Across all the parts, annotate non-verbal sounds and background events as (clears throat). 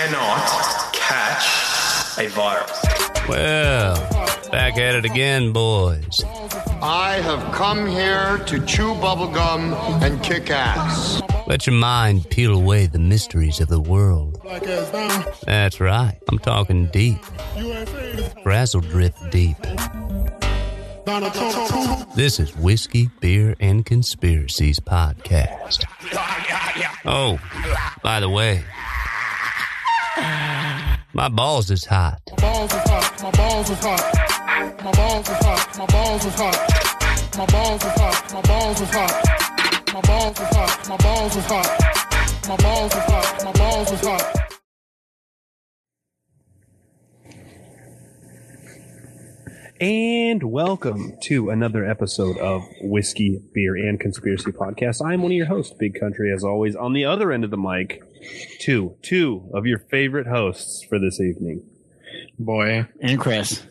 cannot catch a virus. Well, back at it again, boys. I have come here to chew bubblegum and kick ass. Let your mind peel away the mysteries of the world. That's right. I'm talking deep. Frazzle drift deep. This is Whiskey, Beer, and Conspiracies Podcast. Oh, by the way, my balls is hot. balls is hot. My balls is hot. My balls is hot. My balls is hot. My balls is hot. My balls is hot. My balls is hot. My balls is hot. My balls is hot. My balls is hot. And welcome to another episode of Whiskey, Beer, and Conspiracy Podcast. I'm one of your hosts, Big Country, as always. On the other end of the mic, two, two of your favorite hosts for this evening. Boy and Chris.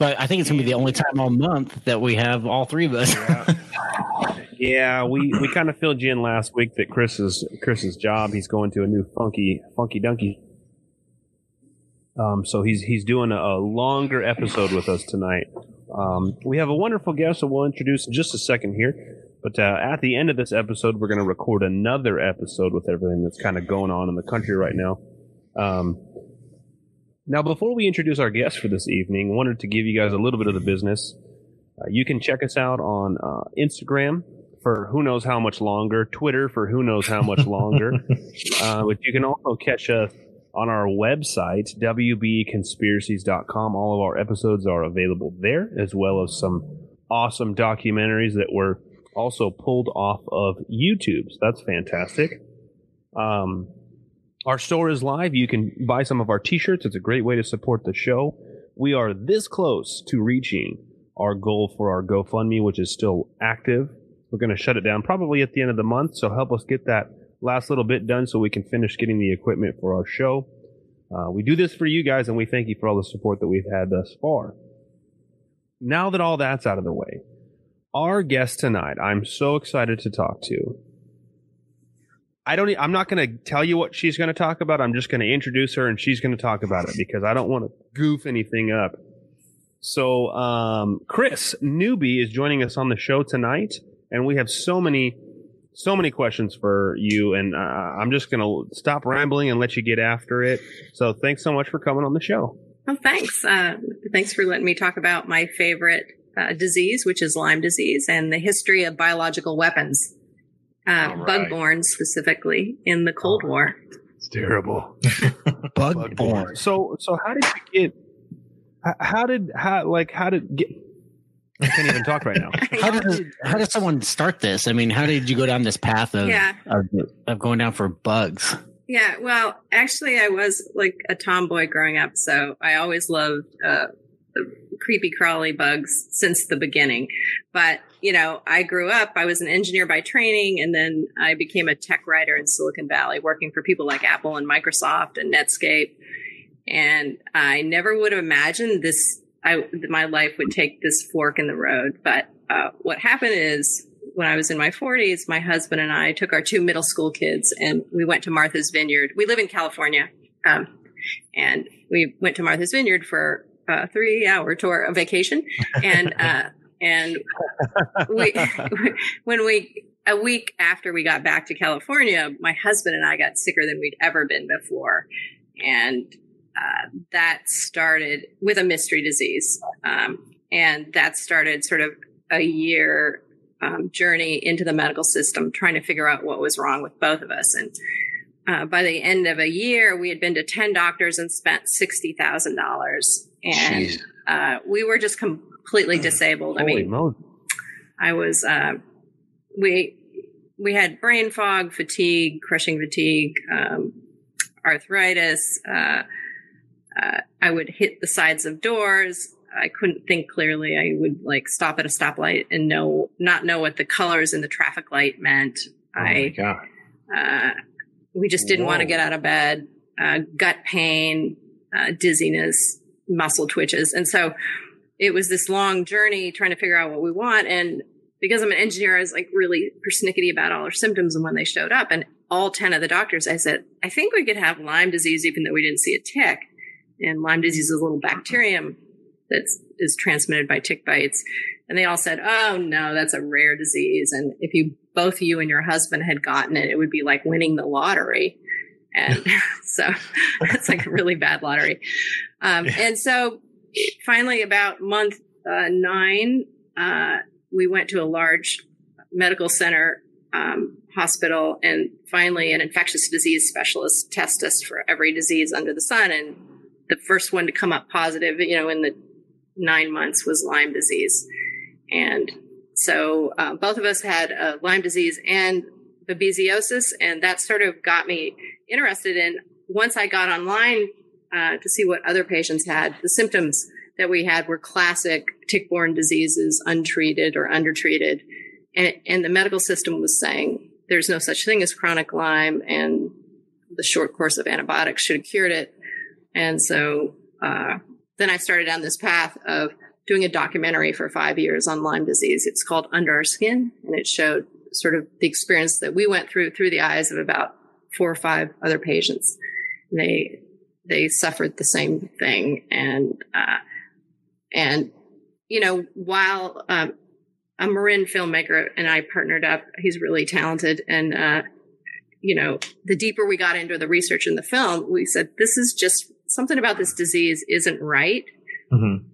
But I think it's gonna be the only time all month that we have all three of us. Yeah, (laughs) we, we kind of filled you in last week that Chris's Chris's job. He's going to a new funky funky donkey. Um, so he's he's doing a, a longer episode with us tonight. Um, we have a wonderful guest that we'll introduce in just a second here. But uh, at the end of this episode, we're going to record another episode with everything that's kind of going on in the country right now. Um, now, before we introduce our guest for this evening, wanted to give you guys a little bit of the business. Uh, you can check us out on uh, Instagram for who knows how much longer, Twitter for who knows how much longer. (laughs) uh, but you can also catch us on our website, wbconspiracies.com. All of our episodes are available there, as well as some awesome documentaries that were also pulled off of YouTube. So that's fantastic. Um, our store is live. You can buy some of our t shirts. It's a great way to support the show. We are this close to reaching our goal for our GoFundMe, which is still active. We're going to shut it down probably at the end of the month. So help us get that last little bit done so we can finish getting the equipment for our show. Uh, we do this for you guys and we thank you for all the support that we've had thus far. Now that all that's out of the way, our guest tonight, I'm so excited to talk to. I don't. I'm not going to tell you what she's going to talk about. I'm just going to introduce her, and she's going to talk about it because I don't want to goof anything up. So, um, Chris Newby is joining us on the show tonight, and we have so many, so many questions for you. And uh, I'm just going to stop rambling and let you get after it. So, thanks so much for coming on the show. Oh, thanks. Uh, thanks for letting me talk about my favorite uh, disease, which is Lyme disease, and the history of biological weapons, uh, All right. bug-borne specifically in the Cold War. It's terrible. (laughs) Bugborn. So, so how did you get? How did how like how did get? I can't even talk right now. (laughs) How did how did someone start this? I mean, how did you go down this path of Yeah. of, of going down for bugs? Yeah, well, actually, I was like a tomboy growing up, so I always loved uh, the creepy crawly bugs since the beginning. But you know, I grew up. I was an engineer by training, and then I became a tech writer in Silicon Valley, working for people like Apple and Microsoft and Netscape. And I never would have imagined this. I my life would take this fork in the road. But uh, what happened is when I was in my 40s, my husband and I took our two middle school kids and we went to Martha's Vineyard. We live in California. Um, and we went to Martha's Vineyard for a three hour tour of vacation. And, uh, and we, (laughs) when we, a week after we got back to California, my husband and I got sicker than we'd ever been before. And, uh, that started with a mystery disease. Um, and that started sort of a year um, journey into the medical system, trying to figure out what was wrong with both of us. And uh, by the end of a year, we had been to 10 doctors and spent $60,000. And uh, we were just completely disabled. I mean, Moses. I was, uh, we, we had brain fog, fatigue, crushing fatigue, um, arthritis. Uh, uh, I would hit the sides of doors. I couldn't think clearly. I would like stop at a stoplight and know, not know what the colors in the traffic light meant. Oh I, god. uh, we just didn't want to get out of bed, uh, gut pain, uh, dizziness, muscle twitches. And so it was this long journey trying to figure out what we want. And because I'm an engineer, I was like really persnickety about all our symptoms and when they showed up. And all 10 of the doctors, I said, I think we could have Lyme disease even though we didn't see a tick. And Lyme disease is a little bacterium that is transmitted by tick bites. And they all said, Oh no, that's a rare disease. And if you, both you and your husband had gotten it, it would be like winning the lottery. And (laughs) (laughs) so it's like a really bad lottery. Um, and so finally about month uh, nine, uh, we went to a large medical center um, hospital, and finally, an infectious disease specialist tested us for every disease under the sun. And the first one to come up positive, you know, in the nine months was Lyme disease. And so uh, both of us had uh, Lyme disease and babesiosis, and that sort of got me interested in. Once I got online uh, to see what other patients had, the symptoms that we had were classic tick-borne diseases, untreated or undertreated, and, and the medical system was saying there's no such thing as chronic Lyme, and the short course of antibiotics should have cured it. And so uh, then I started down this path of doing a documentary for five years on Lyme disease. It's called Under Our Skin, and it showed sort of the experience that we went through through the eyes of about four or five other patients. They they suffered the same thing, and uh, and you know while um, a Marin filmmaker and I partnered up, he's really talented, and uh, you know the deeper we got into the research in the film, we said this is just something about this disease isn't right. Mm-hmm.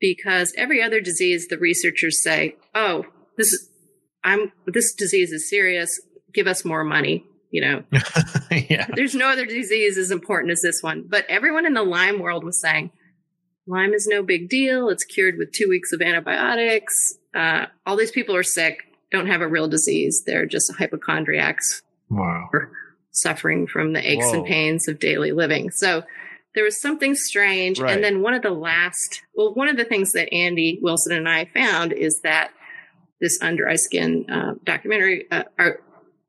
Because every other disease, the researchers say, "Oh, this is I'm this disease is serious. Give us more money." You know, (laughs) yeah. there's no other disease as important as this one. But everyone in the Lyme world was saying, Lyme is no big deal. It's cured with two weeks of antibiotics. Uh, all these people are sick, don't have a real disease. They're just hypochondriacs Wow. suffering from the aches and pains of daily living. So there was something strange. Right. And then one of the last, well, one of the things that Andy Wilson and I found is that this Under Eye Skin uh, documentary, uh,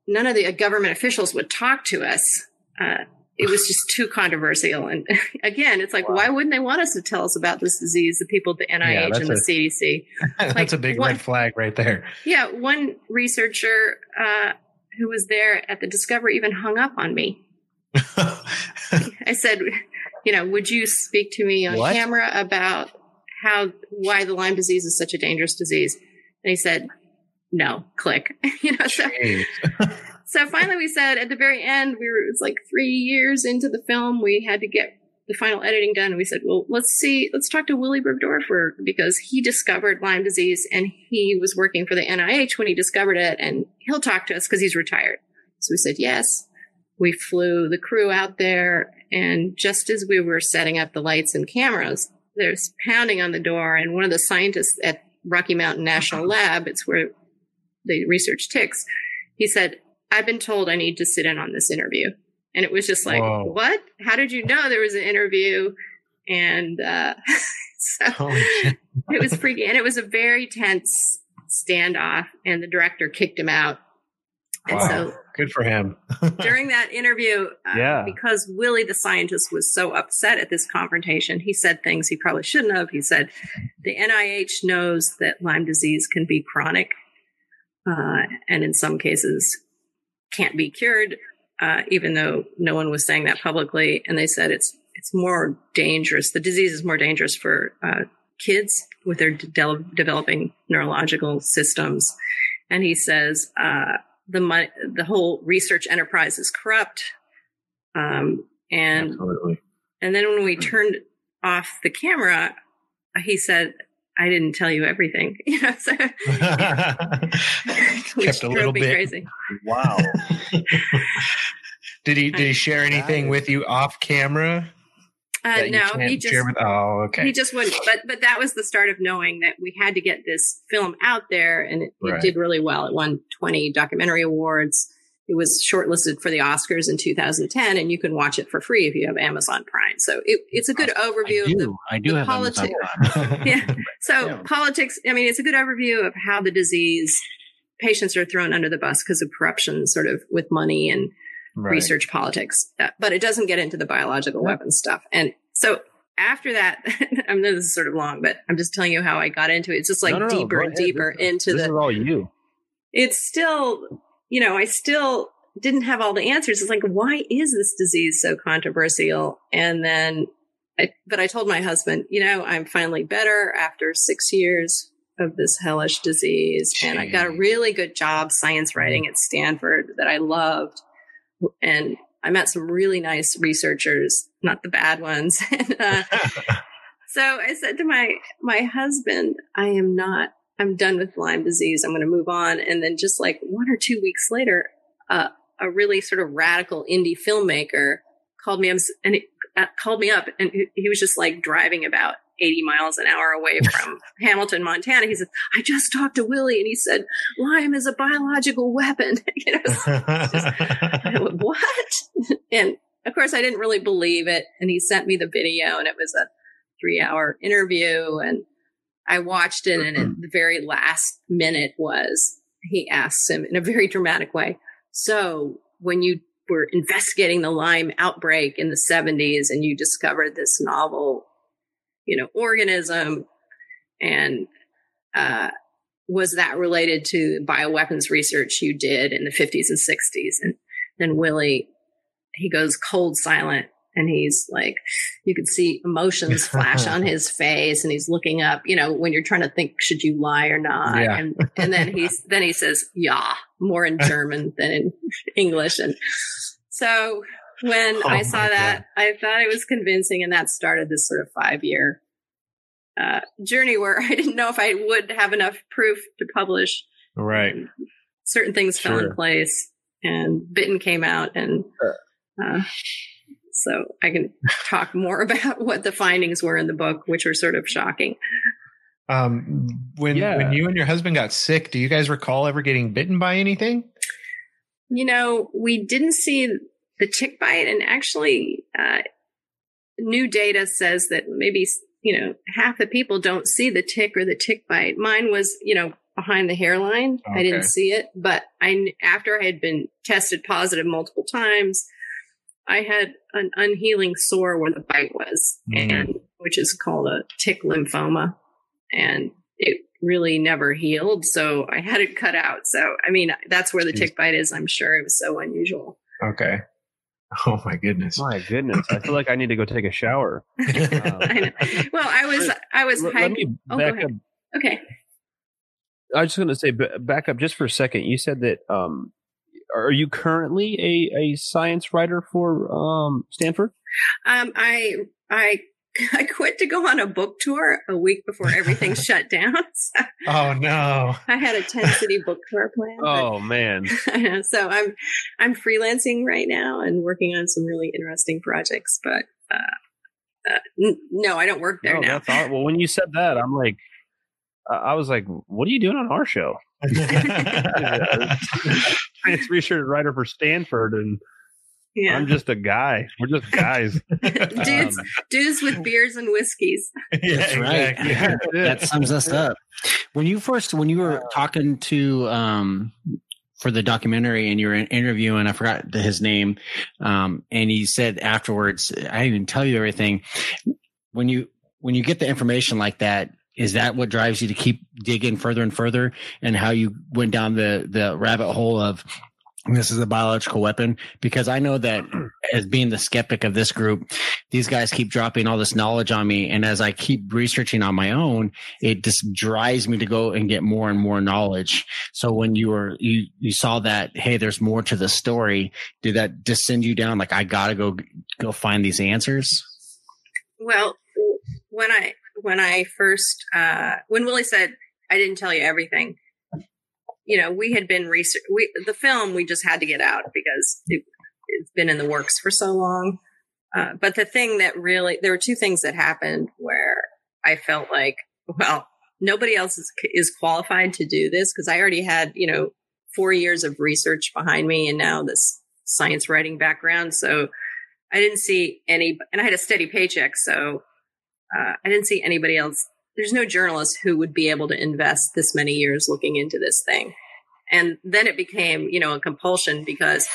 none of the uh, government officials would talk to us. Uh, it was just too controversial. And (laughs) again, it's like, why wouldn't they want us to tell us about this disease? The people at the NIH that's and the a- CDC. (laughs) That's Like, a big what- red flag right there. Yeah, one researcher uh, who was there at the Discovery even hung up on me. (laughs) I said, you know, would you speak to me on What? camera about how why the Lyme disease is such a dangerous disease? And he said, no, click. (laughs) you know, so (laughs) so finally we said at the very end, we were it was like three years into the film, we had to get the final editing done. And we said, well, let's see, let's talk to Willie Bergdorfer because he discovered Lyme disease and he was working for the NIH when he discovered it and he'll talk to us because he's retired. So we said, yes. We flew the crew out there and just as we were setting up the lights and cameras, there's pounding on the door and one of the scientists at Rocky Mountain National Lab, it's where they research ticks, he said, I've been told I need to sit in on this interview. And it was just like, Whoa. what? How did you know there was an interview? And uh, (laughs) so shit. it was freaky. And it was a very tense standoff. And the director kicked him out. And Wow. so Good for him. during that interview, uh, Yeah. because Willie, the scientist, was so upset at this confrontation, he said things he probably shouldn't have. He said, The NIH knows that Lyme disease can be chronic uh, and in some cases can't be cured, uh, even though no one was saying that publicly. And they said it's it's more dangerous. The disease is more dangerous for uh, kids with their de- developing neurological systems. And he says uh, the mon- the whole research enterprise is corrupt. Um, and Absolutely. and then when we turned off the camera, he said, "I didn't tell you everything." (laughs) You know, so (laughs) which Kept a little bit. crazy. Wow. (laughs) Did he did he share anything with you off camera? Uh, that you no, can't he just share with, oh, okay. he just wouldn't. But but that was the start of knowing that we had to get this film out there, and it, it did really well. It won twenty documentary awards. It was shortlisted for the Oscars in 2010, and you can watch it for free if you have Amazon Prime. So it, it's a good overview I of the do. I do the have Amazon politi- Prime. (laughs) (laughs) yeah. So Yeah. politics, I mean, it's a good overview of how the disease patients are thrown under the bus because of corruption, sort of with money and Right. research politics. Uh, But it doesn't get into the biological weapons stuff. And so after that, (laughs) I know this is sort of long, but I'm just telling you how I got into it. It's just like No, no, no, deeper go and ahead. deeper This- into this the is all you. it's still, you know, I still didn't have all the answers. It's like, why is this disease so controversial? And then, I, but I told my husband, you know, I'm finally better after six years of this hellish disease. And I got a really good job science writing at Stanford that I loved. And I met some really nice researchers, not the bad ones. (laughs) and, uh, (laughs) so I said to my my husband, I am not. I'm done with Lyme disease. I'm going to move on. And then just like one or two weeks later, uh, a really sort of radical indie filmmaker called me and he uh, called me up, and he, he was just like driving about 80 miles an hour away (laughs) from Hamilton, Montana. He said, I just talked to Willie and he said, Lyme is a biological weapon. (laughs) you know, just, what? (laughs) And of course, I didn't really believe it. And he sent me the video and it was a three hour interview. And I watched it. And at mm-hmm. the very last minute was he asks him in a very dramatic way. So when you were investigating the Lyme outbreak in the 70s and you discovered this novel you know, organism? And uh, was that related to bioweapons research you did in the 50s and 60s? And then Willie, he goes cold silent and he's like, you could see emotions flash on his (laughs) face and he's looking up, you know, when you're trying to think, should you lie or not? Yeah. And, and then he's, then he says, yeah, more in (laughs) German than in English. And so when Oh I saw my that, I thought it was convincing, and that started this sort of five year uh, journey where (laughs) I didn't know if I would have enough proof to publish. right. Certain things fell in place, and Bitten came out, and uh, so I can talk more (laughs) about what the findings were in the book, which were sort of shocking. Um, when Yeah. when you and your husband got sick, do you guys recall ever getting bitten by anything? You know, we didn't see the tick bite, and actually, uh, new data says that maybe you know half the people don't see the tick or the tick bite. Mine was, you know, behind the hairline. I didn't see it, but I after I had been tested positive multiple times, I had an unhealing sore where the bite was, Mm. and which is called a tick lymphoma, and it really never healed. So I had it cut out. So I mean, that's where the Jeez. tick bite is. I'm sure it was so unusual. Okay. (laughs) Oh my goodness. My goodness, I feel like I need to go take a shower. (laughs) I. Well, I was I was Let, let me Oh, back ahead. up. Okay. I was just going to say, back up just for a second. You said that um, are you currently a, a science writer for um, Stanford? Um, I I (laughs) I quit to go on a book tour a week before everything (laughs) shut down. (laughs) So oh no. I had a ten city book tour plan. Oh man, so I'm I'm freelancing right now and working on some really interesting projects. But uh, uh, n- no, I don't work there no, now. that's all. Well, when you said that, I'm like, I I was like, what are you doing on our show? Research writer for Stanford, and Yeah, I'm just a guy. We're just guys. (laughs) (laughs) dudes, Um, dudes with beers and whiskeys. (laughs) yeah, That's right. exactly. that's that sums us up. When you first, when you were talking to, um, for the documentary and you were interviewing, I forgot his name, um, and he said afterwards, I didn't even tell you everything. When you, when you get the information like that, is that what drives you to keep digging further and further and how you went down the, the rabbit hole of this is a biological weapon? Because I know that (clears throat) as being the skeptic of this group, these guys keep dropping all this knowledge on me. And as I keep researching on my own, it just drives me to go and get more and more knowledge. So when you were, you, you saw that, hey, there's more to the story. Did that just send you down? Like, I gotta go, go find these answers. Well, when I when I first uh, when Willie said I didn't tell you everything, you know, we had been research. We the film we just had to get out because it, it's been in the works for so long. Uh, but the thing that really there were two things that happened where I felt like, well, nobody else is, is qualified to do this because I already had you know four years of research behind me and now this science writing background. So I didn't see any, and I had a steady paycheck. So uh, I didn't see anybody else. There's no journalist who would be able to invest this many years looking into this thing. And then it became, you know, a compulsion because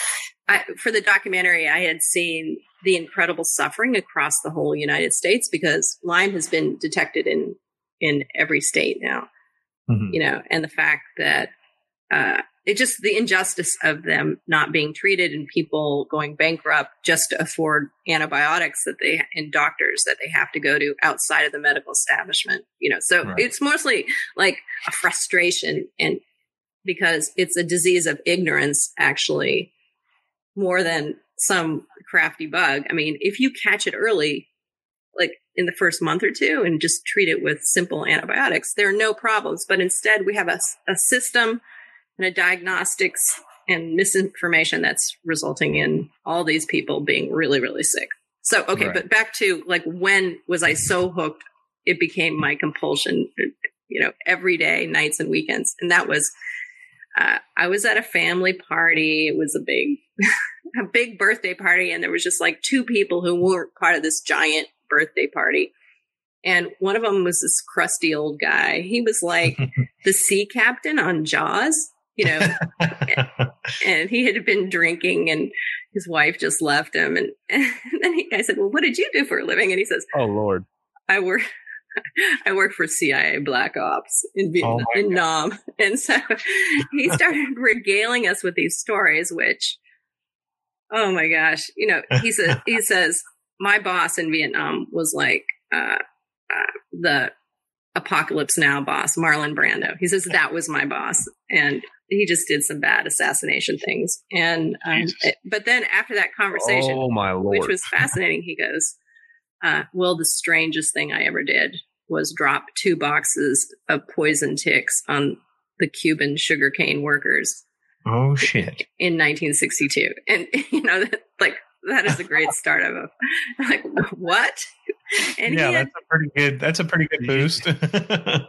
I, for the documentary, I had seen the incredible suffering across the whole United States because Lyme has been detected in in every state now Mhm. you know, and the fact that uh, it just the injustice of them not being treated and people going bankrupt just to afford antibiotics that they and doctors that they have to go to outside of the medical establishment you know? So Right. it's mostly like a frustration and because it's a disease of ignorance actually more than some crafty bug. I mean if you catch it early like in the first month or two and just treat it with simple antibiotics there are no problems. But instead we have a, a system and a diagnostics and misinformation that's resulting in all these people being really really sick. So okay Right. but back to like when was i so hooked? It became my compulsion you know every day nights and weekends. And that was uh, i was at a family party. It was a big (laughs) a big birthday party. And there was just like two people who weren't part of this giant birthday party. And one of them was this crusty old guy. He was like (laughs) the sea captain on jaws you know (laughs) and he had been drinking and his wife just left him and, (laughs) and then he, i said well what did you do for a living and he says Oh Lord. I work (laughs) I work for CIA Black Ops in Vietnam, Oh in Nam. And so he started regaling us with these stories, which oh my gosh, you know, he says he says my boss in Vietnam was like uh, uh, the Apocalypse Now boss, Marlon Brando. He says that was my boss, and he just did some bad assassination things. And um, it- but then after that conversation, Oh my Lord. which was fascinating. He goes, uh, "Well, the strangest thing I ever did was drop two boxes of poison ticks on the Cuban sugarcane workers oh shit. in 1962." And (laughs) you know, that, like that is a great (laughs) start of a like what? And yeah, he had, that's a pretty good. That's a pretty good boost. (laughs)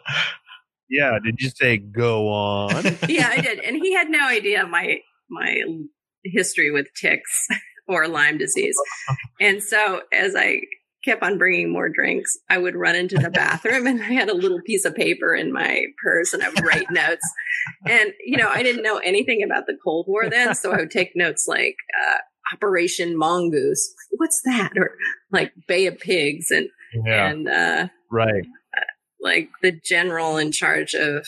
yeah. Did you say go on? (laughs) yeah, I did, and he had no idea my my history with ticks (laughs) or Lyme disease. And so as I kept on bringing more drinks, I would run into the bathroom and I had a little piece of paper in my purse and I would write notes. And you know, I didn't know anything about the Cold War then, so I would take notes like uh, Operation Mongoose. What's that? Or like Bay of Pigs and yeah. and uh right. Like the general in charge of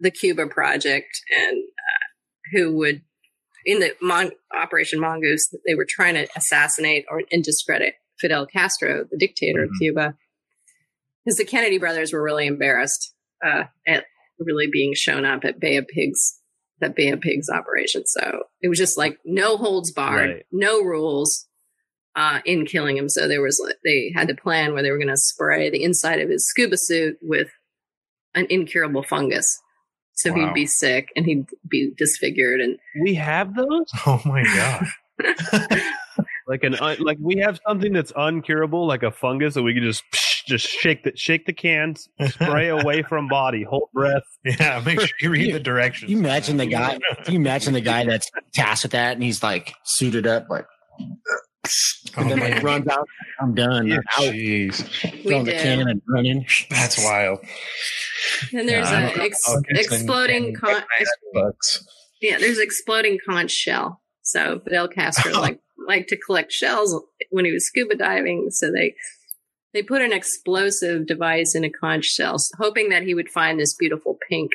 the Cuba project and uh, who would in the Mon- Operation Mongoose they were trying to assassinate or and discredit Fidel Castro, the dictator of Mhm. Cuba, because the Kennedy brothers were really embarrassed uh, at really being shown up at Bay of Pigs, that Bay of Pigs operation. So it was just like no holds barred, Right. no rules uh, in killing him. So there was they had to plan where they were going to spray the inside of his scuba suit with an incurable fungus. So Wow. he'd be sick and he'd be disfigured and We have those. (laughs) Oh my god. (laughs) Like an un, like we have something that's uncurable, like a fungus, that we can just just shake the shake the cans, spray away (laughs) from body, hold breath. yeah. Make sure you read the directions. You imagine the guy. You imagine the guy that's tasked with that, and he's like suited up, like, Oh, and then man. like runs out. I'm done. Yeah, out. Jeez, we Throwing the did. can and running. that's wild. Then there's Yeah, I a ex- and- exploding and con- yeah, there's exploding conch shell. So Fidel Castro (laughs) like liked to collect shells when he was scuba diving. So they they put an explosive device in a conch shell, hoping that he would find this beautiful pink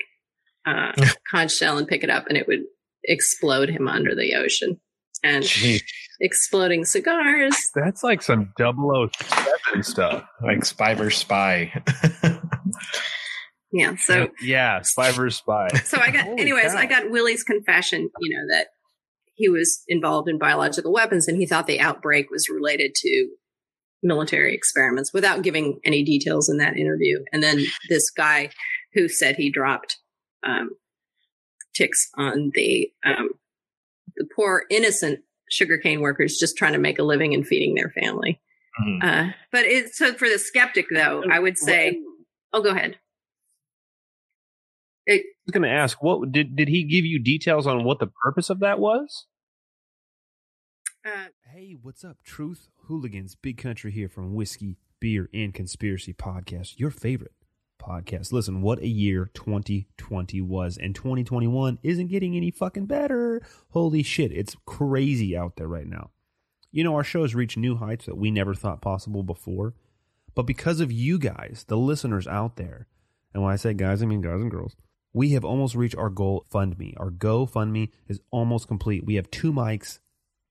uh, (laughs) conch shell and pick it up, and it would explode him under the ocean. And Jeez, exploding cigars. That's like some 007 stuff. like spy versus (laughs) spy. Yeah. So yeah, spy versus (laughs) spy. so I got Holy anyways, cow. I got Willie's confession, you know, that he was involved in biological weapons and he thought the outbreak was related to military experiments without giving any details in that interview. And then this guy who said he dropped um, ticks on the um, the poor innocent sugarcane workers just trying to make a living and feeding their family. Mhm. Uh, but it's so for the skeptic though, I would say, oh, go ahead. It, I was going to ask, what did did he give you details on what the purpose of that was? uh, Hey, what's up, Truth Hooligans? Big Country here from Whiskey, Beer, and Conspiracy Podcast, your favorite podcast. Listen, what a year 2020 was, and 2021 isn't getting any fucking better. Holy shit, it's crazy out there right now. You know, our shows reach new heights that we never thought possible before, but because of you guys, the listeners out there, and when I say guys, I mean guys and girls, We have almost reached our goal. Fund me. Our GoFundMe is almost complete. We have two mics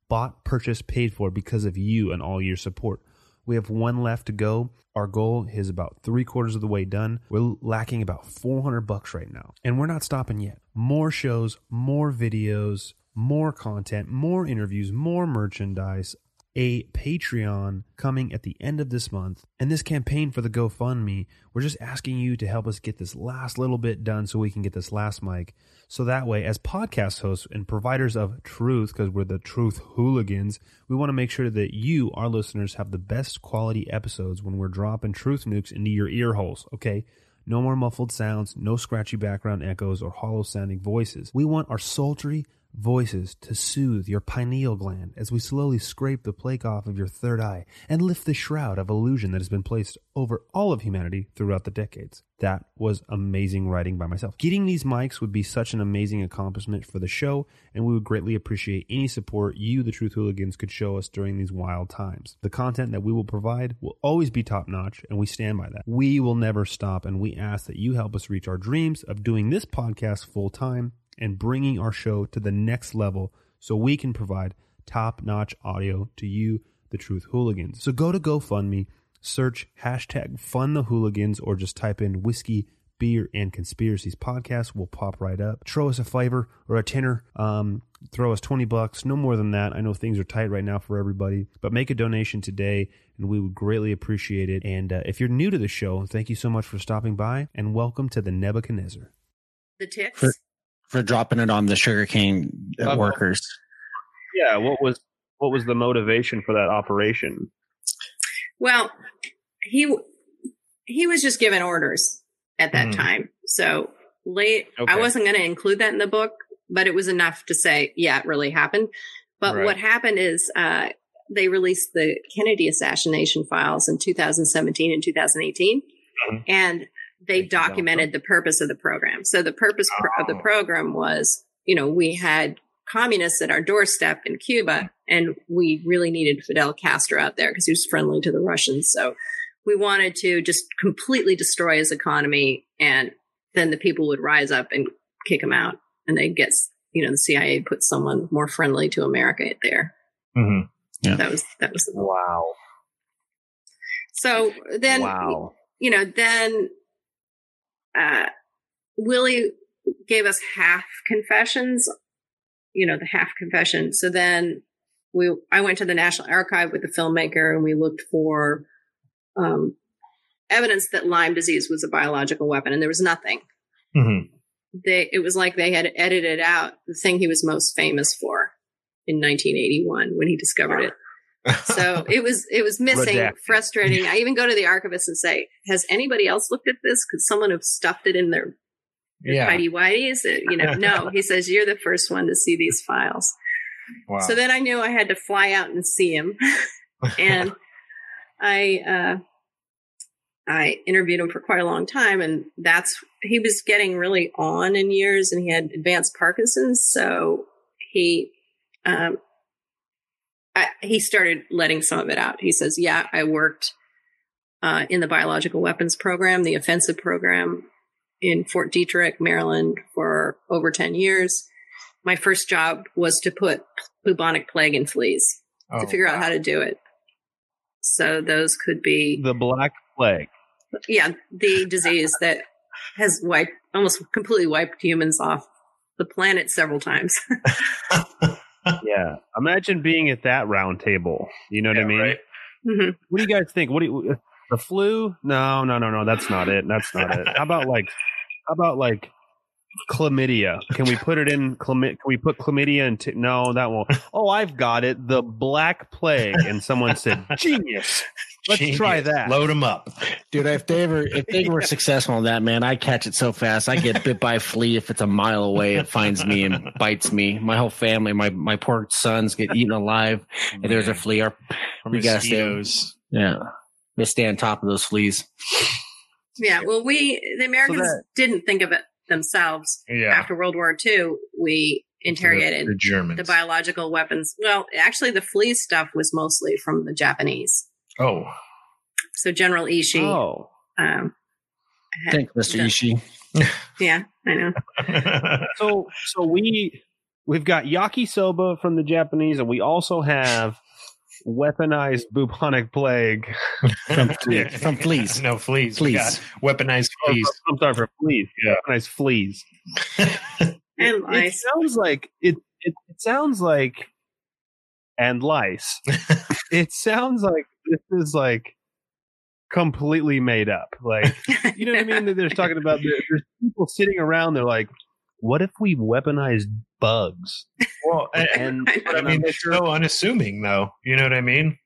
bought, purchased, paid for because of you and all your support. We have one left to go. Our goal is about three quarters of the way done. We're lacking about 400 bucks right now, and we're not stopping yet. More shows, more videos, more content, more interviews, more merchandise, a Patreon coming at the end of this month. And this campaign for the GoFundMe, we're just asking you to help us get this last little bit done so we can get this last mic. So that way, as podcast hosts and providers of truth, because we're the truth hooligans, we want to make sure that you, our listeners, have the best quality episodes when we're dropping truth nukes into your ear holes, okay? No more muffled sounds, no scratchy background echoes or hollow sounding voices. We want our sultry, voices to soothe your pineal gland as we slowly scrape the plaque off of your third eye and lift the shroud of illusion that has been placed over all of humanity throughout the decades. That was amazing writing by myself. Getting these mics would be such an amazing accomplishment for the show, and we would greatly appreciate any support you, the Truth Hooligans, could show us during these wild times. The content that we will provide will always be top notch, and we stand by that. We will never stop, and we ask that you help us reach our dreams of doing this podcast full time and bringing our show to the next level so we can provide top notch audio to you, the Truth Hooligans. So go to GoFundMe, search hashtag Fund the Hooligans, or just type in whiskey, beer, and conspiracies podcast. Will pop right up. Throw us a flavor or a tenner. Um, throw us 20 bucks, no more than that. I know things are tight right now for everybody, but make a donation today and we would greatly appreciate it. And uh, if you're new to the show, thank you so much for stopping by and welcome to the Nebuchadnezzar. The ticks. For, for dropping it on the sugarcane Uh-oh. workers. Yeah, what was what was the motivation for that operation? Well, he he was just given orders at that Mhm. time. So late, I wasn't going to include that in the book, but it was enough to say, yeah, it really happened. But Right. what happened is uh, they released the Kennedy assassination files in 2017 and 2018, Mhm. and they documented the purpose of the program. So the purpose pr- of the Oh. program was, you know, we had communists at our doorstep in Cuba, and we really needed Fidel Castro out there because he was friendly to the Russians. So we wanted to just completely destroy his economy, and then the people would rise up and kick him out, and they get, you know, the CIA put someone more friendly to America there. Mhm. Yeah. That was that was. Wow. So then, wow. you know, then uh, Willie gave us half confessions, you know, the half confession. So then we, I went to the National Archive with the filmmaker and we looked for um, evidence that Lyme disease was a biological weapon, and there was nothing. Mhm. They, it was like they had edited out the thing he was most famous for in 1981 when he discovered it. So (laughs) it was it was missing, Redacted. frustrating. I even go to the archivist and say, "Has anybody else looked at this? Could someone have stuffed it in their yeah. tidy whities?" Uh, You know, no. He (laughs) says you're the first one to see these files. Wow. So then I knew I had to fly out and see him, (laughs) and I uh, I interviewed him for quite a long time, and that's he was getting really on in years, and he had advanced Parkinson's, so he um, I, he started letting some of it out. He says, "Yeah, I worked uh, in the biological weapons program, the offensive program in Fort Detrick, Maryland, for over ten years. My first job was to put bubonic plague in fleas to Oh, figure out how to do it. So those could be, The Black Plague. yeah, the disease that has wiped almost completely wiped humans off the planet several times. (laughs) (laughs) Yeah. Imagine being at that round table. You know what I mean? right. Mhm. What do you guys think? What do you the flu? No, no, no, no. That's not it. That's not it. How about like how about like chlamydia? Can we put it in chlamydia? Can we put chlamydia in? T- no, that won't. Oh, I've got it. The Black Plague. And someone said, "Genius." Let's try that. Load them up. Dude, if they ever if they were (laughs) successful in that, man, I catch it so fast. I get bit by a flea if it's a mile away. It finds me and bites me. My whole family, my my poor sons get eaten alive. If there's a flea, our, Or we gotta stay. mosquitoes. Yeah, we stay on top of those fleas. yeah, well, we the Americans that- didn't think of it themselves. Yeah. After World War II, we interrogated the, the Germans. the biological weapons. Well, actually, the flea stuff was mostly from the Japanese. Oh, So General Ishii Oh, um, had- Thanks, Mr. done- Ishii. (laughs) Yeah, I know. (laughs) so so we we've got yakisoba from the Japanese, and we also have weaponized bubonic plague From, (laughs) from fleas. no fleas. Fleas. We got weaponized Oh, fleas. I'm sorry for fleas. Yeah. Weaponized fleas. And It lice. sounds like it, it. It sounds like and lice. it sounds like this is like completely made up. Like (laughs) you know what I mean? They're talking about there's people sitting around. They're like, what if we weaponized bugs? Well, and, And I mean, it's so unassuming, though. You know what I mean?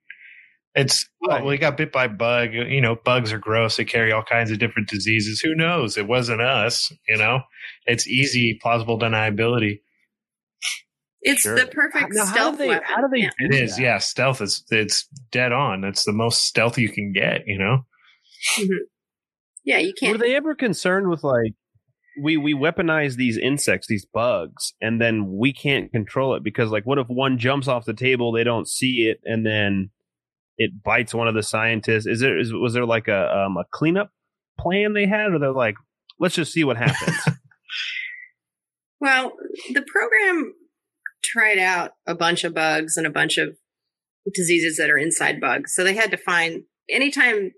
It's oh, Right. oh, we got bit by bug. Uh, you know, bugs are gross. They carry all kinds of different diseases. Who knows? It wasn't us. You know, it's easy, plausible deniability. It's Sure. the perfect Now, how stealth do they? weapon. How do they? Yeah. It is, yeah. Stealth is it's dead on. It's the most stealthy you can get. You know. Yeah, you can't. Were they ever concerned with like we we weaponize these insects, these bugs, and then we can't control it because like what if one jumps off the table, they don't see it, and then it bites one of the scientists? Is there is, was there like a um, a cleanup plan they had, or they're like, let's just see what happens? (laughs) Well, the program tried out a bunch of bugs and a bunch of diseases that are inside bugs. So they had to find anytime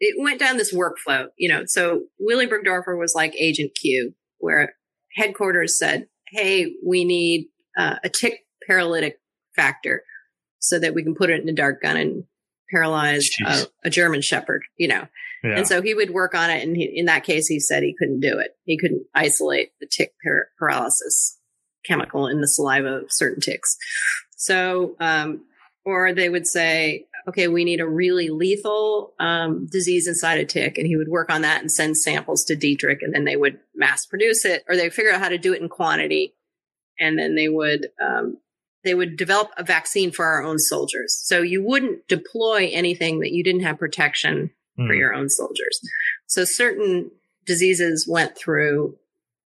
it went down this workflow, you know. So Willy Bergdorfer was like Agent Q, where headquarters said, "Hey, we need uh, a tick paralytic factor so that we can put it in a dark gun and paralyze a, a German Shepherd," you know. Yeah. And so he would work on it. And he, in that case, he said he couldn't do it. He couldn't isolate the tick par- paralysis chemical in the saliva of certain ticks. So, um, or they would say, okay, we need a really lethal um, disease inside a tick. And he would work on that and send samples to Dietrich. And then they would mass produce it or they figure out how to do it in quantity. And then they would, um, they would develop a vaccine for our own soldiers. So you wouldn't deploy anything that you didn't have protection for Hmm. your own soldiers. So certain diseases went through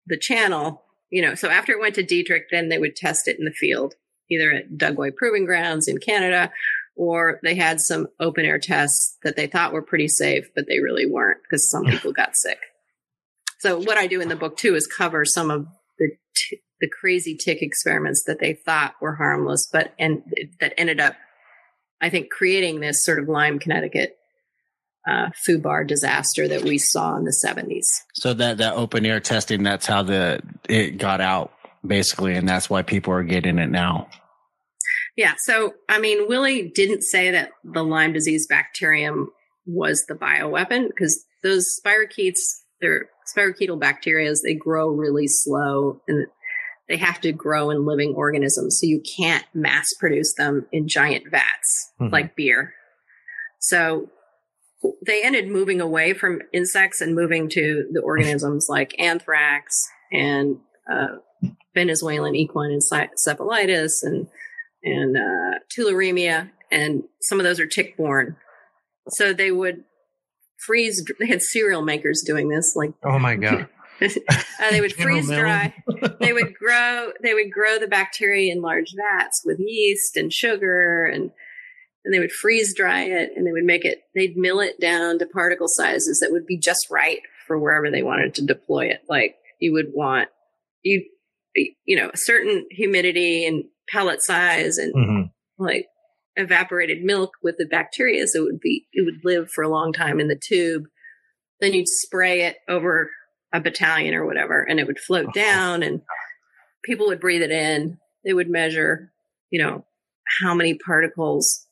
the channel, you know. So after it went to Dietrich, then they would test it in the field, either at Dugway Proving Grounds in Canada, or they had some open air tests that they thought were pretty safe, but they really weren't because some people got sick. So what I do in the book too is cover some of the t- the crazy tick experiments that they thought were harmless, but and that ended up, I think, creating this sort of Lyme, Connecticut uh, FUBAR disaster that we saw in the 70s. So that that open air testing, that's how the it got out basically, and that's why people are getting it now. Yeah. So, I mean, Willie didn't say that the Lyme disease bacterium was the bioweapon because those spirochetes, they're spirochetal bacteria, they grow really slow and they have to grow in living organisms. So you can't mass produce them in giant vats Mhm. like beer. So they ended moving away from insects and moving to the organisms (laughs) like anthrax and uh, Venezuelan equine encephalitis and and uh, tularemia, and some of those are tick-borne. So they would freeze. They had cereal makers doing this, like Oh my god. (laughs) uh, they would (laughs) freeze dry. they would grow. They would grow the bacteria in large vats with yeast and sugar, and and they would freeze dry it, and they would make it. They'd mill it down to particle sizes that would be just right for wherever they wanted to deploy it. Like you would want you, you know, a certain humidity and pellet size, and Mhm. like evaporated milk with the bacteria, so it would be it would live for a long time in the tube. Then you'd spray it over a battalion or whatever, and it would float down, and people would breathe it in. They would measure, you know, how many particles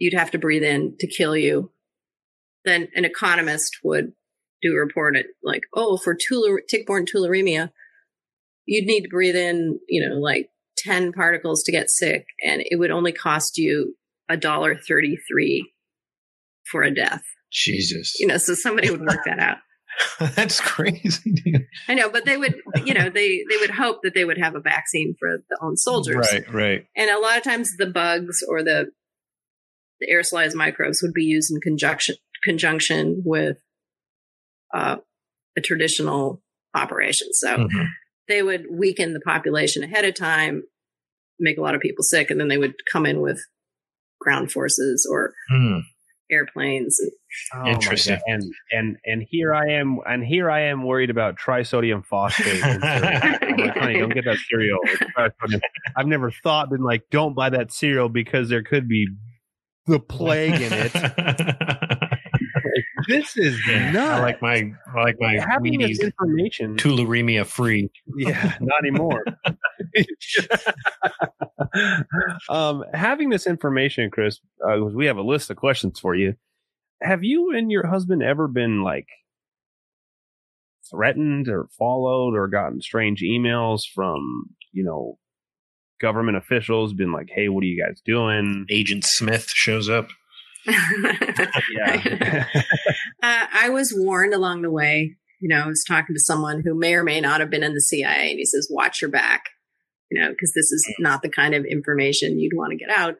you'd have to breathe in to kill you. Then an economist would do a report at like, oh, for tular- tick-borne tularemia, you'd need to breathe in, you know, like 10 particles to get sick, and it would only cost you a dollar 33 for a death. Jesus. You know, so somebody would work that out. (laughs) That's crazy, dude. I know, but they would, you know, they they would hope that they would have a vaccine for the own soldiers. Right, right. And a lot of times the bugs or the the aerosolized microbes would be used in conjunction conjunction with uh, a traditional operation. So Mhm. they would weaken the population ahead of time, make a lot of people sick, and then they would come in with ground forces or Hmm. airplanes. Oh Interesting. And and and here I am, and here I am worried about trisodium phosphate. (laughs) I'm like, honey, don't get that cereal. It's trisodium. I've never thought been like, don't buy that cereal because there could be the plague in it. (laughs) this is nuts. I like my I like my having Wheaties this information. tularemia free. Yeah, not anymore. (laughs) (laughs) um, having this information, Chris, uh, we have a list of questions for you. Have you and your husband ever been like threatened or followed or gotten strange emails from, you know, government officials? Been like, hey, what are you guys doing? Agent Smith shows up. (laughs) Yeah. (laughs) Uh, I was warned along the way. You know, I was talking to someone who may or may not have been in the CIA, and he says, "Watch your back," you know, because this is not the kind of information you'd want to get out.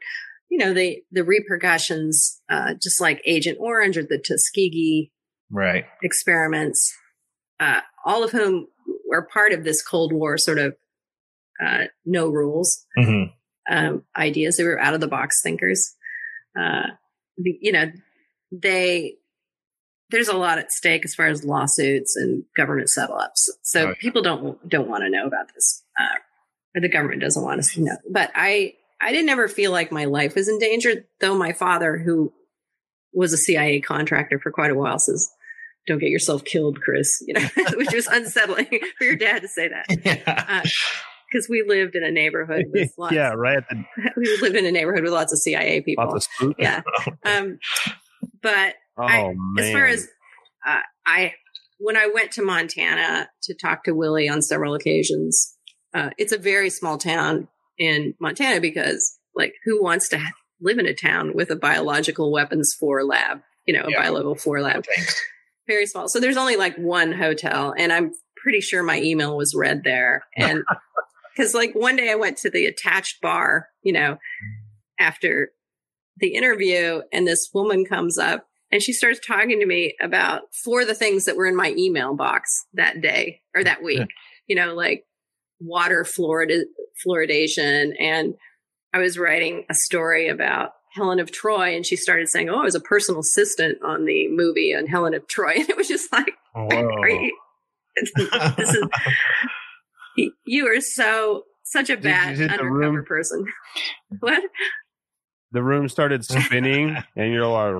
You know, the the repercussions, uh, just like Agent Orange or the Tuskegee Right. experiments, uh, all of whom were part of this Cold War sort of uh, no rules hmm um, ideas. They were out of the box thinkers. Uh, you know, they there's a lot at stake as far as lawsuits and government setups. So Oh, yeah. people don't don't want to know about this, uh, or the government doesn't want us to know. But I I didn't ever feel like my life was in danger, though. My father, who was a CIA contractor for quite a while, says. Don't get yourself killed, Chris. You know, (laughs) which was unsettling for your dad to say that Yeah. (laughs) because we lived in a neighborhood with (laughs) lots. yeah, right. (laughs) We lived in a neighborhood with lots of CIA people. lots of spook. yeah. (laughs) Um, but Oh I- as far as uh, I, when I went to Montana to talk to Willie on several occasions, uh, it's a very small town in Montana because, like, who wants to live in a town with a biological weapons four lab? You know, a Yeah. bi-level four lab. Thanks. Very small. So there's only like one hotel, and I'm pretty sure my email was read there. And because, like, one day I went to the attached bar, you know, after the interview, and this woman comes up and she starts talking to me about four of the things that were in my email box that day or that week. Yeah. You know, like water fluorida- fluoridation, and I was writing a story about Helen of Troy, and she started saying, "Oh, I was a personal assistant on the movie on Helen of Troy," (laughs) and it was just like, Whoa. are you- (laughs) this is you- you are so such a bad you hit the undercover room? person. (laughs) What? the room started spinning, (laughs) and you're like,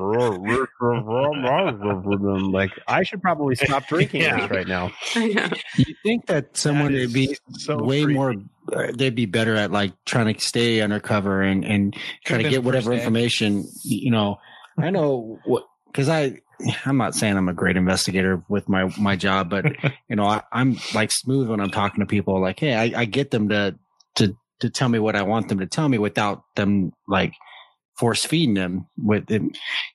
like, I should probably stop (laughs) drinking Yeah. this right now. I. You think that someone That would be so way creepy. more, uh, they'd be better at like trying to stay undercover and and try to get whatever information. You know, I know what because I. I'm not saying I'm a great investigator with my my job, but (laughs) you know I, I'm like smooth when I'm talking to people. Like, hey, I, I get them to to to tell me what I want them to tell me without them like force feeding them with. You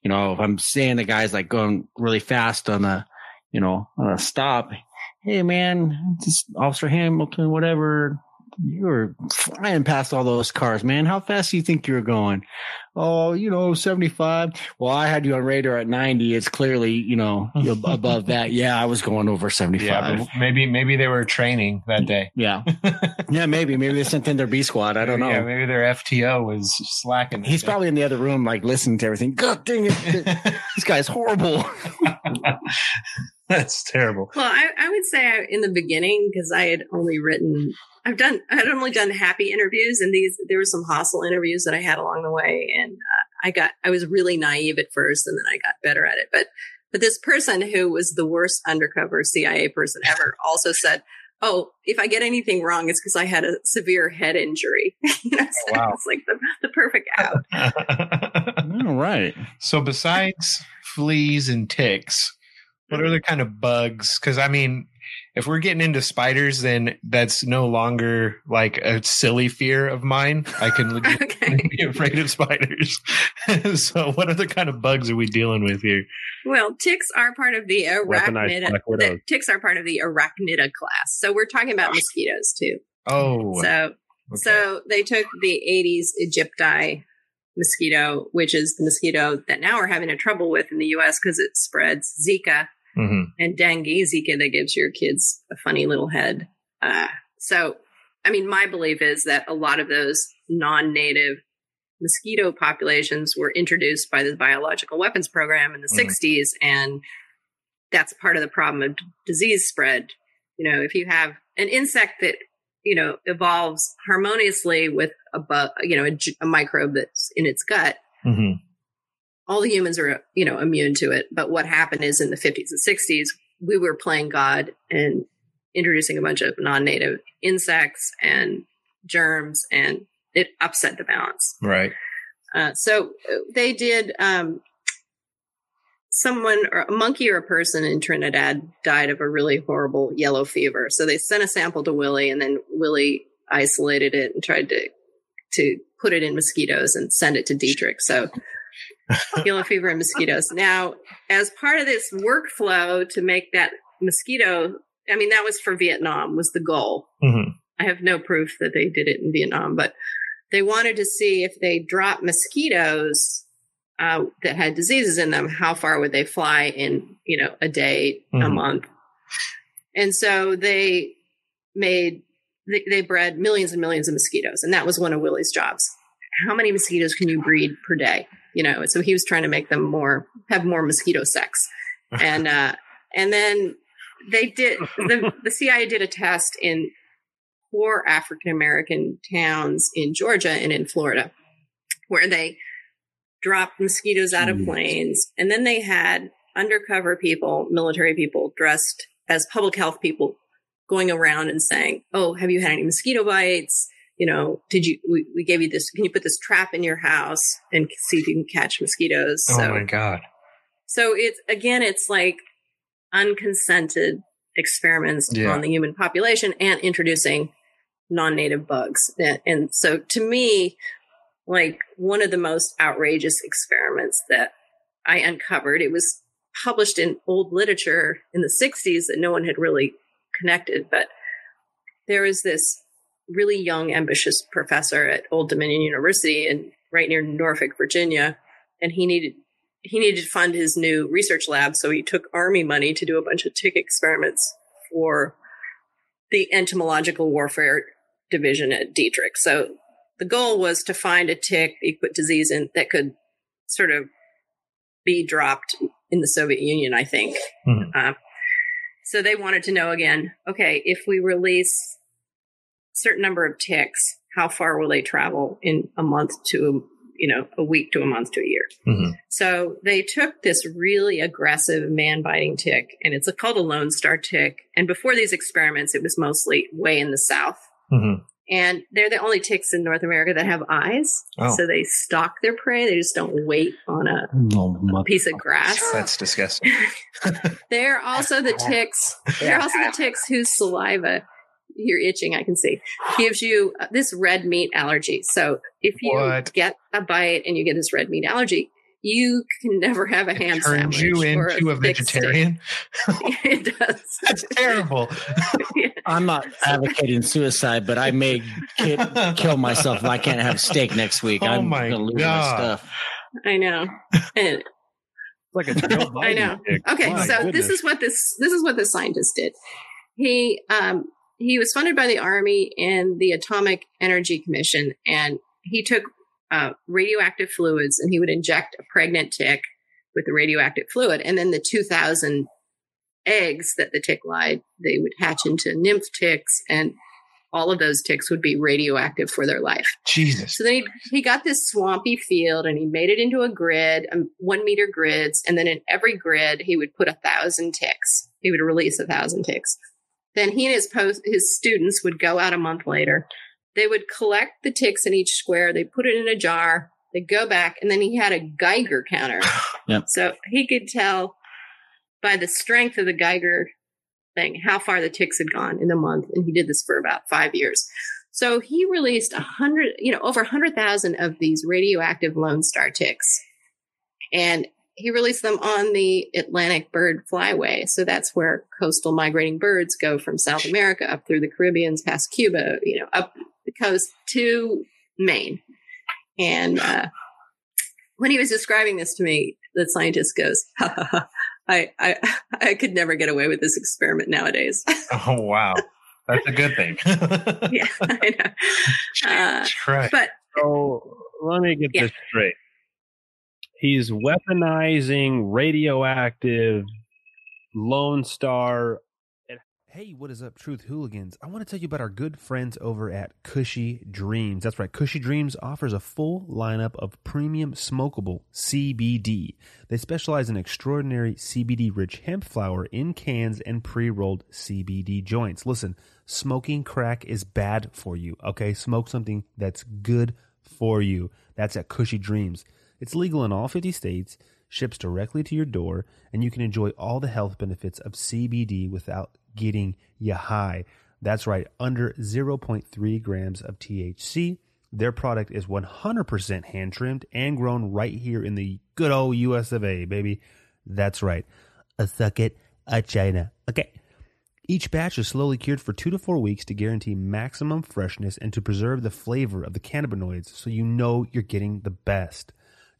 know, if I'm saying the guy's like going really fast on a, you know, on a stop. Hey man, just Officer Hamilton, whatever. You were flying past all those cars, man. How fast do you think you were going? Oh, you know, 75. Well, I had you on radar at 90. It's clearly, you know, (laughs) above that. Yeah, I was going over 75. Yeah, maybe maybe they were training that day. Yeah. (laughs) yeah, maybe. Maybe they sent in their B squad. I don't know. Yeah, maybe their FTO was slacking. He's day. probably in the other room, like listening to everything. God dang it. (laughs) this guy's horrible. That's terrible. Well, I, I would say I, in the beginning because I had only written, I've done, I had only done happy interviews, and these there were some hostile interviews that I had along the way, and uh, I got, I was really naive at first, and then I got better at it. But but this person who was the worst undercover CIA person ever (laughs) also said, "Oh, if I get anything wrong, it's because I had a severe head injury." (laughs) you know, so wow. it's like the, the perfect out. (laughs) All right. so besides fleas and ticks, what other kind of bugs? Because I mean, if we're getting into spiders, then that's no longer like a silly fear of mine. I can (laughs) Okay. (laughs) be afraid of spiders. (laughs) so, what other kind of bugs are we dealing with here? Well, ticks are part of the Weaponized arachnida. The ticks are part of the arachnida class. So we're talking about mosquitoes too. Oh, So okay. so they took the 80s Egypti mosquito, which is the mosquito that now we're having a trouble with in the US because it spreads Zika Mhm. and dengue. Zika that gives your kids a funny little head. Uh, so, I mean, my belief is that a lot of those non-native mosquito populations were introduced by the biological weapons program in the Mhm. 60s and that's part of the problem of d- disease spread you know if you have an insect that you know evolves harmoniously with a bu- you know a, microbe that's in its gut Mhm. All the humans are you know immune to it. But what happened is in the 50s and 60s we were playing god and introducing a bunch of non-native insects and germs and it upset the balance. Right. uh, so uh, they did um, someone or a monkey or a person in trinidad died of a really horrible yellow fever. So they sent a sample to willie and then willie isolated it and tried to to put it in mosquitoes and send it to dietrich. So (laughs) yellow fever and mosquitoes. Now, as part of this workflow to make that mosquito, I mean, that was for Vietnam, was the goal. Mhm. I have no proof that they did it in Vietnam, but they wanted to see if they dropped mosquitoes uh, that had diseases in them, how far would they fly in, you know, a day, a Mhm. month. And so they made, they, they bred millions and millions of mosquitoes. And that was one of Willie's jobs. How many mosquitoes can you breed per day? You know, so he was trying to make them more, have more mosquito sex. (laughs) And, uh, and then they did, the, the CIA did a test in four African American towns in Georgia and in Florida where they dropped mosquitoes out of planes. And then they had undercover people, military people dressed as public health people going around and saying, Oh, have you had any mosquito bites? You know, did you, we, we gave you this, can you put this trap in your house and see if you can catch mosquitoes? Oh so, my god. so it's, again, it's like unconsented experiments Yeah. on the human population and introducing non-native bugs. And, and so to me, like one of the most outrageous experiments that I uncovered, it was published in old literature in the 60s that no one had really connected, but there is this really young, ambitious professor at Old Dominion University in right near Norfolk, Virginia, and he needed he needed to fund his new research lab, so he took army money to do a bunch of tick experiments for the entomological warfare division at Dietrich. So the goal was to find a tick disease in that could sort of be dropped in the Soviet Union, I think. Mhm. Uh, so they wanted to know again, okay, if we release certain number of ticks, how far will they travel in a month to, you know, a week to a month to a year? Mhm. So they took this really aggressive man biting tick, and it's called a Lone Star tick. And before these experiments, it was mostly way in the south. Mhm. And they're the only ticks in North America that have eyes. Oh. So they stalk their prey. They just don't wait on a Oh, mother- piece of grass. (laughs) That's disgusting. (laughs) They're also the (laughs) ticks. They're also the ticks whose saliva you're itching. I can see gives you uh, this red meat allergy. So if you What? get a bite and you get this red meat allergy, you can never have a ham Turns sandwich you or into a thick steak. vegetarian. (laughs) (laughs) it does. That's terrible. (laughs) I'm not advocating suicide, but I may ki- kill myself if I can't have steak next week. Oh I'm my gonna lose God. my stuff. I know. And It's like a Joe I know. pick. Okay, My so goodness. this is what this this is what the scientist did. He um he was funded by the army and the Atomic Energy Commission, and he took uh, radioactive fluids and he would inject a pregnant tick with the radioactive fluid, and then the two thousand eggs that the tick laid, they would hatch into nymph ticks, and all of those ticks would be radioactive for their life. Jesus. So then he, he got this swampy field and he made it into a grid, um, one meter grids. And then in every grid, he would put a thousand ticks. He would release a thousand ticks. Then he and his post, his students would go out a month later. They would collect the ticks in each square. They put it in a jar. They go back and then he had a Geiger counter. (sighs) Yep. So he could tell by the strength of the Geiger thing how far the ticks had gone in a month. And he did this for about five years. So he released a hundred, you know, over a hundred thousand of these radioactive Lone Star ticks, and he released them on the Atlantic Bird Flyway. So that's where coastal migrating birds go from South America up through the Caribbeans, past Cuba, you know, up the coast to Maine. And uh, when he was describing this to me, the scientist goes, I, I, I could never get away with this experiment nowadays. (laughs) (laughs) Oh wow. That's a good thing. (laughs) yeah, I know. Uh, Right. but So let me get Yeah. this straight. He's weaponizing radioactive Lone Star. Hey, what is up, Truth Hooligans? I want to tell you about our good friends over at Cushy Dreams. That's right, Cushy Dreams offers a full lineup of premium smokable CBD. They specialize in extraordinary CBD rich hemp flower in cans and pre rolled CBD joints. Listen, smoking crack is bad for you, okay? Smoke something that's good for you. That's at Cushy Dreams. It's legal in all 50 states, ships directly to your door, and you can enjoy all the health benefits of CBD without getting you high. That's right, under 0.3 grams of THC. Their product is 100% hand trimmed and grown right here in the good old US of A, baby. That's right. A suck it, a China. Okay. Each batch is slowly cured for two to four weeks to guarantee maximum freshness and to preserve the flavor of the cannabinoids so you know you're getting the best.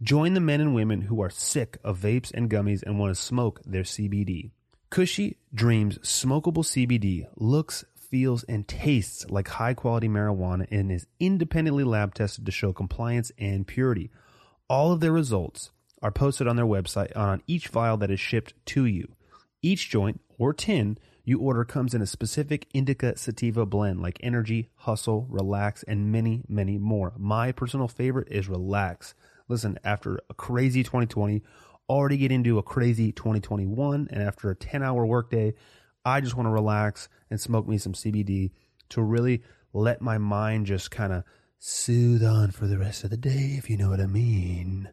Join the men and women who are sick of vapes and gummies and want to smoke their CBD. Cushy Dreams smokable CBD looks, feels, and tastes like high quality marijuana and is independently lab tested to show compliance and purity. All of their results are posted on their website and on each vial that is shipped to you. Each joint or tin you order comes in a specific indica sativa blend like energy, hustle, relax, and many, many more. My personal favorite is relax. Listen, after a crazy 2020, already get into a crazy 2021, and after a 10 hour workday, I just want to relax and smoke me some CBD to really let my mind just kind of soothe on for the rest of the day, if you know what I mean.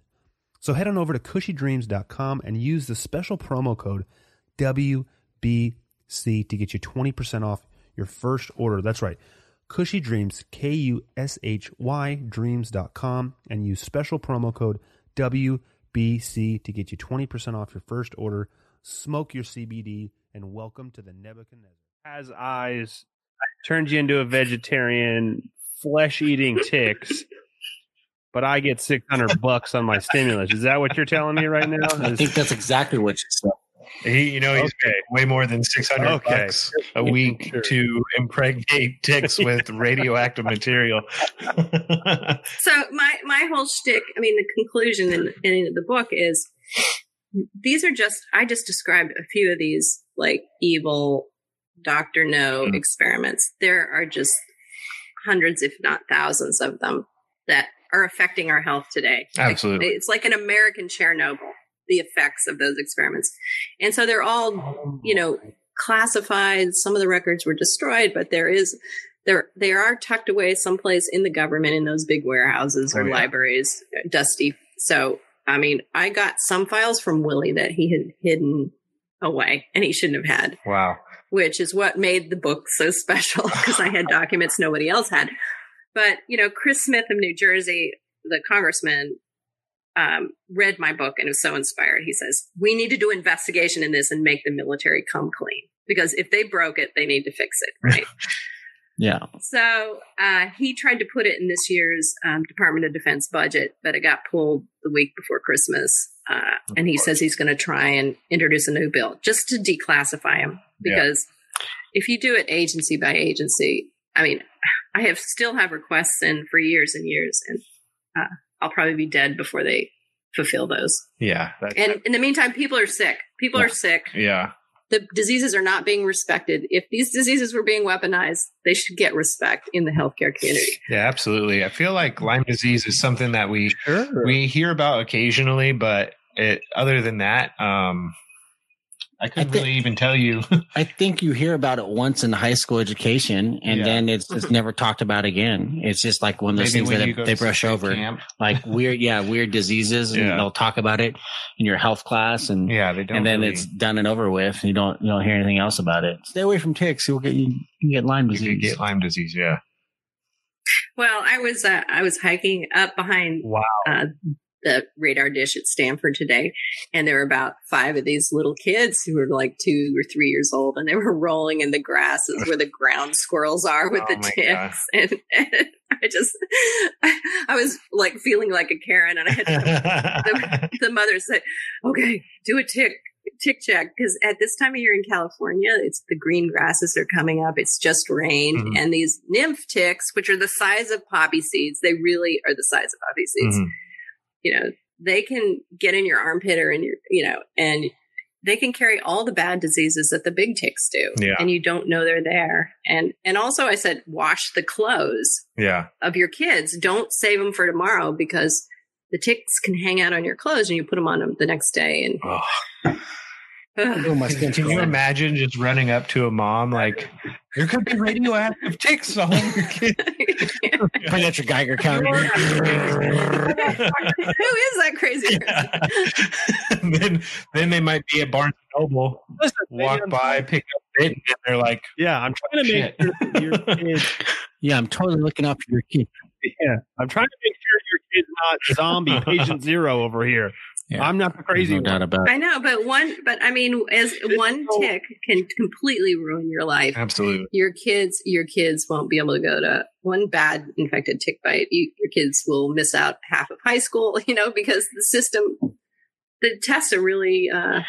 So head on over to cushydreams.com and use the special promo code WBC to get you 20% off your first order. That's right. Cushy Dreams, K U S H Y dreams.com, and use special promo code WBC to get you 20% off your first order. Smoke your CBD and welcome to the Nebuchadnezzar. Has eyes, turns you into a vegetarian, flesh eating ticks. But I get six hundred bucks on my stimulus. Is that what you're telling me right now? I think that's exactly what you said. He, you know, he's Okay. paid way more than six hundred Okay. bucks a week to impregnate ticks with radioactive material. So my my whole shtick, I mean, the conclusion in, in the book is these are just I just described a few of these like evil Doctor No Mm. experiments. There are just hundreds, if not thousands, of them that are affecting our health today. Like, Absolutely. it's like an American Chernobyl. The effects of those experiments, and so they're all you know classified. Some of the records were destroyed, but there is there they are tucked away someplace in the government in those big warehouses or Oh, yeah. libraries, uh, dusty. So I mean, I got some files from Willie that he had hidden away, and he shouldn't have had, Wow. which is what made the book so special because I had (laughs) documents nobody else had. But you know, Chris Smith of New Jersey, the congressman, um, read my book and was so inspired. He says, We need to do investigation in this and make the military come clean because if they broke it, they need to fix it. (laughs) Right. Yeah. so uh, he tried to put it in this year's um, Department of Defense budget, but it got pulled the week before Christmas. Uh, and he says he's going to try and introduce a new bill just to declassify him Yeah. because if you do it agency by agency, I mean, I have still have requests in for years and years, and uh, I'll probably be dead before they fulfill those. Yeah. That, And in the meantime, people are sick. People are sick. yeah. The diseases are not being respected. If these diseases were being weaponized, they should get respect in the healthcare community. Yeah, absolutely. I feel like Lyme disease is something that we Sure. we hear about occasionally, but it other than that, um I couldn't think- really even tell you. (laughs) I think you hear about it once in high school education, and Yeah. then it's it's never talked about again. It's just like one of those Maybe things that they brush over, camp. like (laughs) weird, yeah, weird diseases, and Yeah. they'll talk about it in your health class, and Yeah, they don't. and then really- it's done and over with. And you don't you don't hear anything else about it. Stay away from ticks; you'll get you, you get Lyme you disease. could get Lyme disease. Yeah. Well, I was uh, I was hiking up behind Wow. uh, the radar dish at Stanford today, and there were about five of these little kids who were like two or three years old, and they were rolling in the grasses where the ground squirrels are with (laughs) Oh the ticks, and, (laughs) and I just I was like feeling like a Karen, and I had (laughs) the, the mother said, "Okay, do a tick." tick check because at this time of year in California, it's the green grasses are coming up. It's just rained, Mhm. and these nymph ticks, which are the size of poppy seeds, they really are the size of poppy seeds. Mhm. You know, they can get in your armpit or in your, you know, and they can carry all the bad diseases that the big ticks do, Yeah. and you don't know they're there. And and also, I said, wash the clothes Yeah. of your kids. Don't save them for tomorrow because the ticks can hang out on your clothes and you put them on them the next day. And Oh. Oh, my skin's Can you imagine just running up to a mom like, there could be radioactive ticks all over your kid? Point at your Geiger counter. (laughs) who is that crazy person? (laughs) then, then they might be at Barnes and Noble, Listen, walk by, pick up it, and they're like, Yeah, I'm trying to make sure your (laughs) kids. Yeah, I'm totally looking out for your kid. Yeah, I'm trying to make sure your kid's not zombie patient zero over here. Yeah. I'm not the crazy no one. doubt about it. I know, but one, but I mean, as one tick can completely ruin your life. absolutely. Your kids, your kids won't be able to go to one bad infected tick bite. You, your kids will miss out half of high school, (laughs) you know, because the system, the tests are really uh,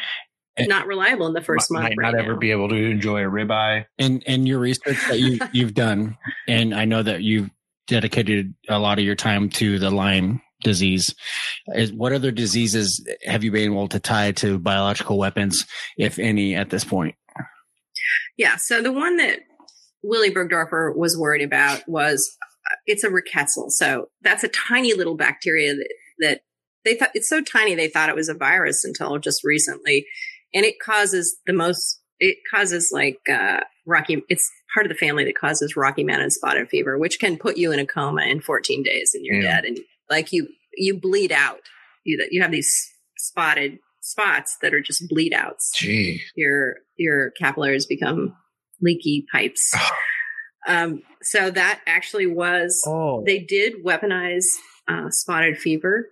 not reliable in the first month. might month. not right ever now. be able to enjoy a ribeye. and and your research that you (laughs) you've done, and I know that you've dedicated a lot of your time to the Lyme disease. Is what other diseases have you been able to tie to biological weapons, if any, at this point? Yeah. So the one that Willie Bergdorfer was worried about was uh, it's a rickettsial. So that's a tiny little bacteria that, that they thought it's so tiny they thought it was a virus until just recently, and it causes the most. It causes like uh, Rocky. It's part of the family that causes Rocky Mountain spotted fever, which can put you in a coma in 14 days and you're Yeah. dead, and like you you bleed out. You you have these spotted spots that are just bleed outs Gee. your your capillaries become leaky pipes. (sighs) um, so that actually was Oh, they did weaponize uh, spotted fever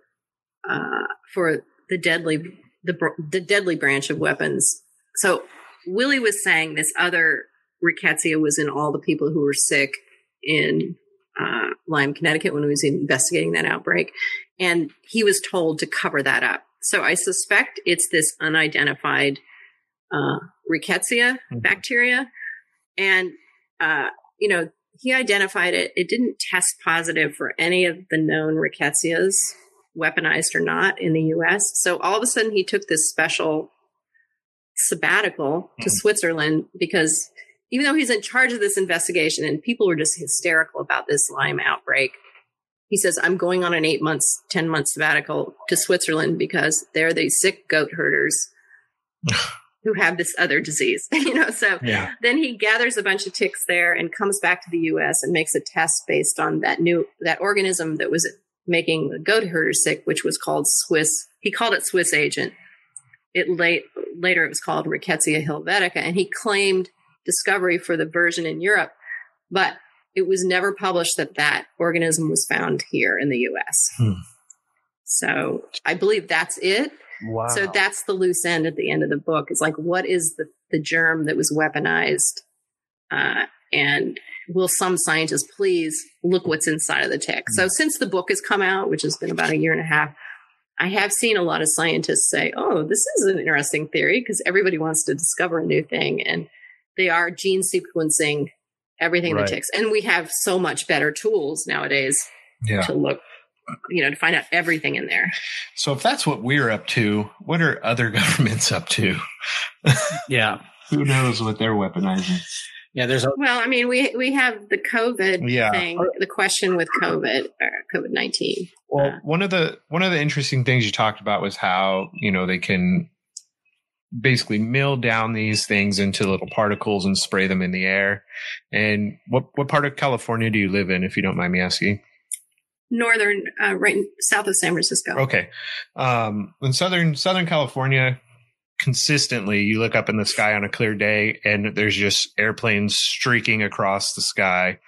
uh, for the deadly the the deadly branch of weapons. So Willie was saying this other rickettsia was in all the people who were sick in uh, Lyme, Connecticut, when he was investigating that outbreak, and he was told to cover that up. So I suspect it's this unidentified uh, rickettsia Mhm. bacteria, and uh, you know he identified it. It didn't test positive for any of the known rickettsias, weaponized or not, in the U.S. So all of a sudden, he took this special sabbatical to Mhm. Switzerland because even though he's in charge of this investigation and people were just hysterical about this Lyme outbreak, he says, I'm going on an eight months, 10 month sabbatical to Switzerland because they're the sick goat herders (sighs) who have this other disease, (laughs) you know, so Yeah. then he gathers a bunch of ticks there and comes back to the US and makes a test based on that new that organism that was making the goat herder sick, which was called Swiss. He called it Swiss agent. It late later it was called Rickettsia helvetica, and he claimed discovery for the version in Europe, but it was never published that that organism was found here in the U.S. Hmm. So I believe that's it. wow. So that's the loose end at the end of the book. It's like, what is the, the germ that was weaponized? Uh, and will some scientists please look what's inside of the tick? So since the book has come out, which has been about a year and a half, I have seen a lot of scientists say, oh, this is an interesting theory because everybody wants to discover a new thing. And they are gene sequencing everything Right. that ticks. And we have so much better tools nowadays Yeah. to look, you know, to find out everything in there. So if that's what we're up to, what are other (laughs) governments up to? Yeah, Who knows what they're weaponizing? yeah. There's a Well, I mean, we we have the COVID Yeah. thing, the question with COVID or COVID nineteen. Well, one of the one of the interesting things you talked about was how you know they can basically mill down these things into little particles and spray them in the air. And what what part of California do you live in, if you don't mind me asking? Northern, uh, right south of San Francisco. Okay, um, in southern Southern California, consistently you look up in the sky on a clear day and there's just airplanes streaking across the sky.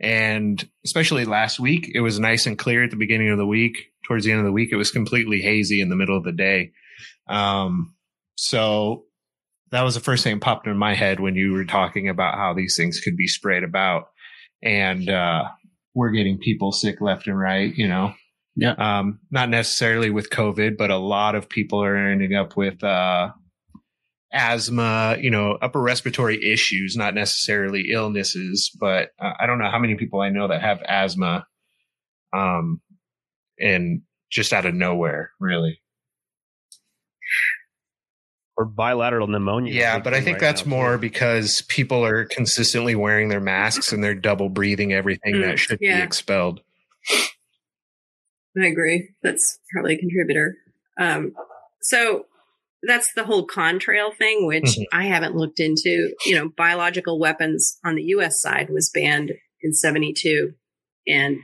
And especially last week, it was nice and clear at the beginning of the week. Towards the end of the week, it was completely hazy in the middle of the day. Um, so that was the first thing that popped in my head when you were talking about how these things could be sprayed about. And, uh, we're getting people sick left and right, you know. Yeah. Um, not necessarily with COVID, but a lot of people are ending up with, uh, asthma, you know, upper respiratory issues, not necessarily illnesses, but uh, I don't know how many people I know that have asthma. Um, and just out of nowhere, really. Or bilateral pneumonia. Yeah, but I think right that's now, more because people are consistently wearing their masks and they're double breathing everything Mm, that should yeah. be expelled. I agree. That's probably a contributor. Um, so that's the whole contrail thing, which Mhm. I haven't looked into. You know, biological weapons on the U.S. side was banned in '72, and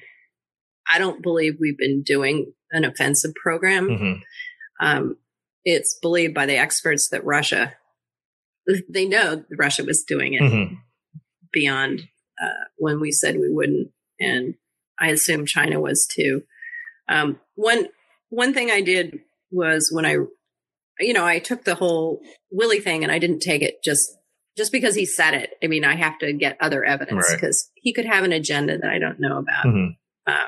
I don't believe we've been doing an offensive program. Mhm. Um, it's believed by the experts that Russia, they know Russia was doing it Mhm. beyond uh, when we said we wouldn't, and I assume China was too. Um, one one thing I did was when I, you know, I took the whole Willie thing and I didn't take it just just because he said it. I mean, I have to get other evidence Right. because he could have an agenda that I don't know about. Mhm. Uh,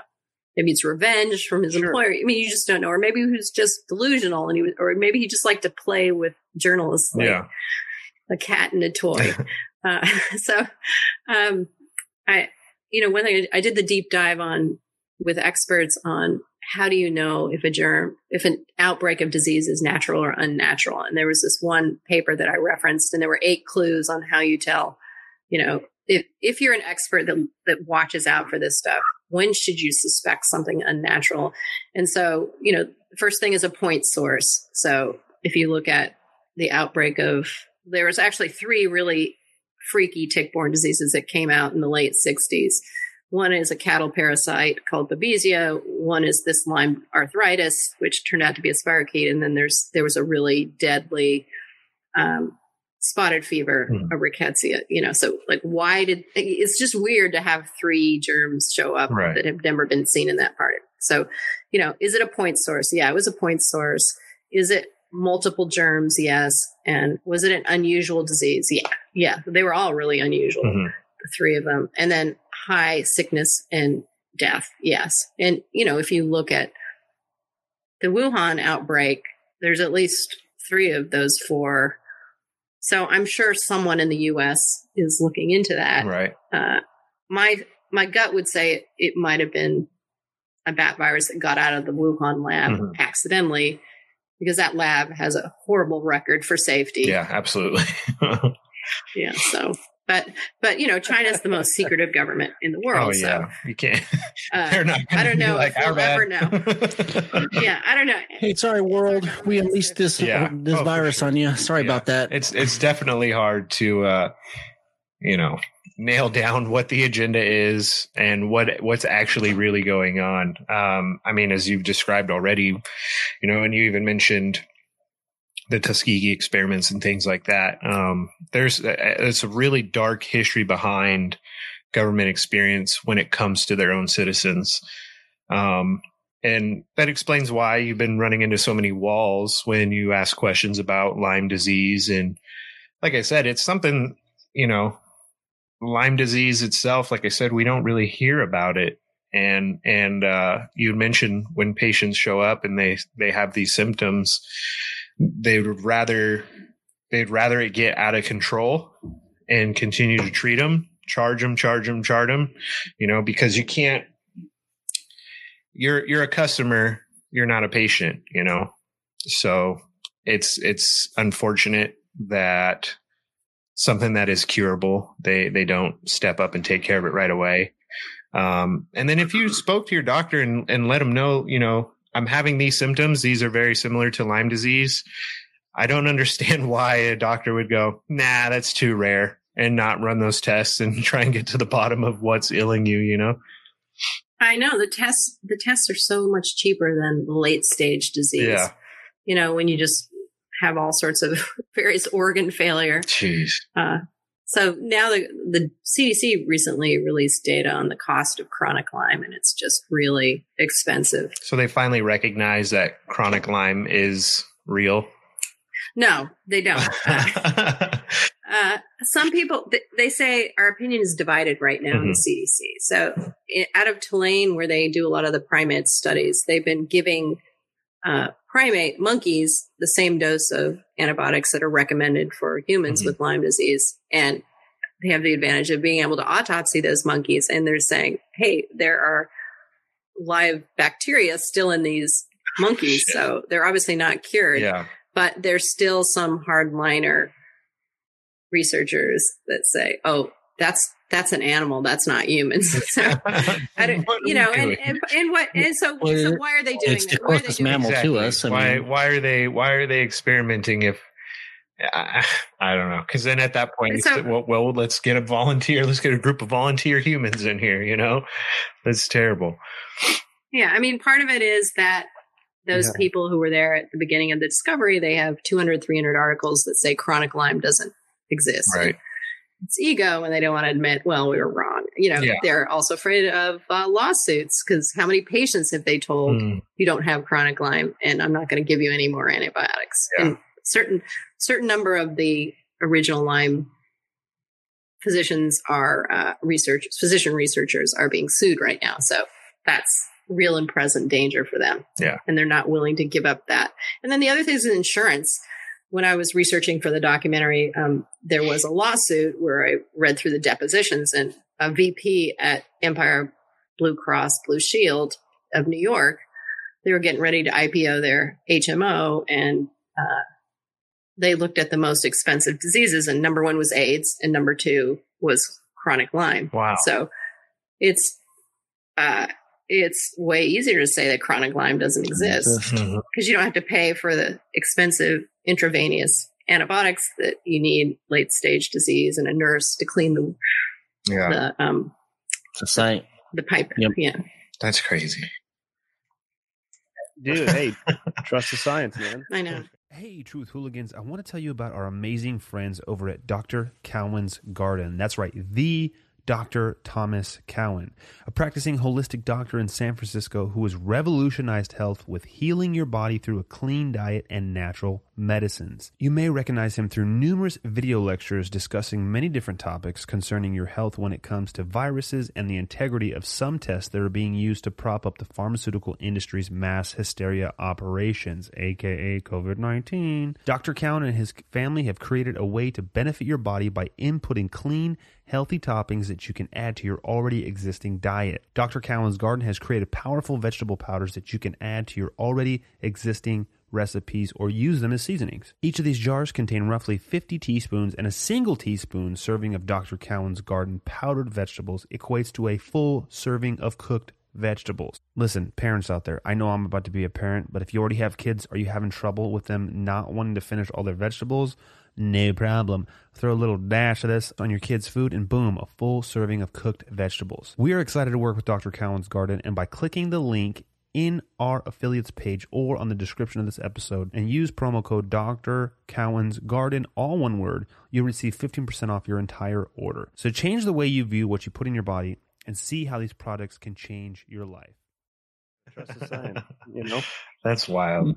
maybe it's revenge from his employer. I mean, you just don't know, or maybe he was just delusional and he was, or maybe he just liked to play with journalists. Like, Yeah. a cat and a toy. (laughs) uh, (laughs) so, um, I, you know, when I, I did the deep dive on with experts on how do you know if a germ, if an outbreak of disease is natural or unnatural, and there was this one paper that I referenced, and there were eight clues on how you tell, you know, if if you're an expert that that watches out for this stuff, when should you suspect something unnatural? And so, you know, first thing is a point source. So if you look at the outbreak of there was actually three really freaky tick-borne diseases that came out in the late 60s. One is a cattle parasite called Babesia. One is this Lyme arthritis, which turned out to be a spirochete, and then there's there was a really deadly um, spotted fever, Mhm. a rickettsia. You know, so like, why did it's just weird to have three germs show up Right. that have never been seen in that part. So, you know, is it a point source? Yeah, it was a point source. Is it multiple germs? Yes. And was it an unusual disease? Yeah. Yeah. They were all really unusual, Mhm. the three of them. And then high sickness and death. Yes. And, you know, if you look at the Wuhan outbreak, there's at least three of those four. So I'm sure someone in the US is looking into that Right. uh, my my gut would say it, might have been a bat virus that got out of the Wuhan lab Mhm. accidentally, because that lab has a horrible record for safety. Yeah, absolutely. (laughs) Yeah, So, but but you know, China's the most (laughs) secretive government in the world. oh yeah, you can't. So (laughs) uh, They're not. I don't know like if we'll ever bad. (laughs) yeah, I don't know. Hey, sorry, world. We unleashed this Yeah. this Oh, virus sure. on you. Sorry Yeah. about that. it's it's definitely hard to uh you know nail down what the agenda is and what what's actually really going on um i mean as you've described already you know and you even mentioned the tuskegee experiments and things like that um there's it's a really dark history behind government experience when it comes to their own citizens um and that explains why you've been running into so many walls when you ask questions about Lyme disease. And like I said, it's something, you know, Lyme disease itself, like I said, we don't really hear about it. And, and, uh, you mentioned when patients show up and they, they have these symptoms, they would rather, they'd rather it get out of control and continue to treat them, charge them, charge them, charge them, you know, because you can't, you're you're a customer you're not a patient you know? So it's it's unfortunate that something that is curable they they don't step up and take care of it right away. Um and then if you spoke to your doctor and and let them know you know i'm having these symptoms these are very similar to lyme disease i don't (laughs) understand why a doctor would go nah that's too rare and not run those tests and (laughs) try and get to the bottom of what's illing you you know I know the tests the tests are so much cheaper than late stage disease. Yeah. You know, when you just have all sorts of (laughs) various organ failure. jeez Uh, so now the the CDC recently released data on the cost of chronic Lyme, and it's just really expensive. So they finally recognize that chronic Lyme is real. No, they don't. (laughs) Uh, some people they say our opinion is divided right now in the CDC. So out of Tulane, where they do a lot of the primate studies, they've been giving uh, primate monkeys the same dose of antibiotics that are recommended for humans Mhm. with Lyme disease. And they have the advantage of being able to autopsy those monkeys. And they're saying, hey, there are live bacteria still in these (laughs) monkeys. Shit. So they're obviously not cured, Yeah. but there's still some hardliner researchers that say, oh, that's that's an animal. That's not humans. (laughs) so (laughs) I don't, you know, and, and and what and so, Well, so why are they doing it's it? the Why are they closest doing it? mammal to us. I why mean- why are they why are they experimenting if I, (sighs) I don't know because then at that point So- say, well, well let's get a volunteer let's get a group of volunteer humans in here you know that's terrible Yeah, I mean, part of it is that those Yeah. people who were there at the beginning of the discovery, they have 200, 300 articles that say chronic Lyme doesn't exist. right It's ego, and they don't want to admit, well, we were wrong. You know, Yeah. they're also afraid of uh, lawsuits because how many patients have they told Mm, you don't have chronic Lyme, and I'm not going to give you any more antibiotics? Yeah. And certain certain number of the original Lyme physicians are uh, research physician researchers are being sued right now. So that's real and present danger for them. Yeah. and they're not willing to give up that. And then the other thing is insurance. When I was researching for the documentary, um, there was a lawsuit where I read through the depositions, and a VP at Empire Blue Cross Blue Shield of New York, they were getting ready to IPO their HMO, and uh, they looked at the most expensive diseases, and number one was AIDS, and number two was chronic Lyme. wow So it's uh, it's way easier to say that chronic Lyme doesn't exist Mhm. because you don't have to pay for the expensive intravenous antibiotics that you need late stage disease and a nurse to clean the yeah the um It's a site. the pipe. Yep. Yeah. that's crazy Dude, hey, (laughs) trust the science, man. I know. Hey, Truth Hooligans, I want to tell you about our amazing friends over at Dr. Cowan's Garden. That's right, the Dr. Thomas Cowan, a practicing holistic doctor in San Francisco who has revolutionized health with healing your body through a clean diet and natural medicines. You may recognize him through numerous video lectures discussing many different topics concerning your health when it comes to viruses and the integrity of some tests that are being used to prop up the pharmaceutical industry's mass hysteria operations, aka COVID 19. Dr. Cowan and his family have created a way to benefit your body by inputting clean, healthy toppings that you can add to your already existing diet. Dr. Cowan's Garden has created powerful vegetable powders that you can add to your already existing recipes or use them as seasonings. Each of these jars contain roughly 50 teaspoons, and a single teaspoon serving of Dr. Cowan's Garden powdered vegetables equates to a full serving of cooked vegetables. Listen, parents out there, I know I'm about to be a parent, but if you already have kids, are you having trouble with them not wanting to finish all their vegetables? No problem. Throw a little dash of this on your kids' food, and boom, a full serving of cooked vegetables. We are excited to work with Dr. Cowan's Garden, and by clicking the link in our affiliates page or on the description of this episode and use promo code Dr. Cowan's Garden, all one word, you'll receive 15% off your entire order. So change the way you view what you put in your body and see how these products can change your life. Trust the science. You know. (laughs) that's wild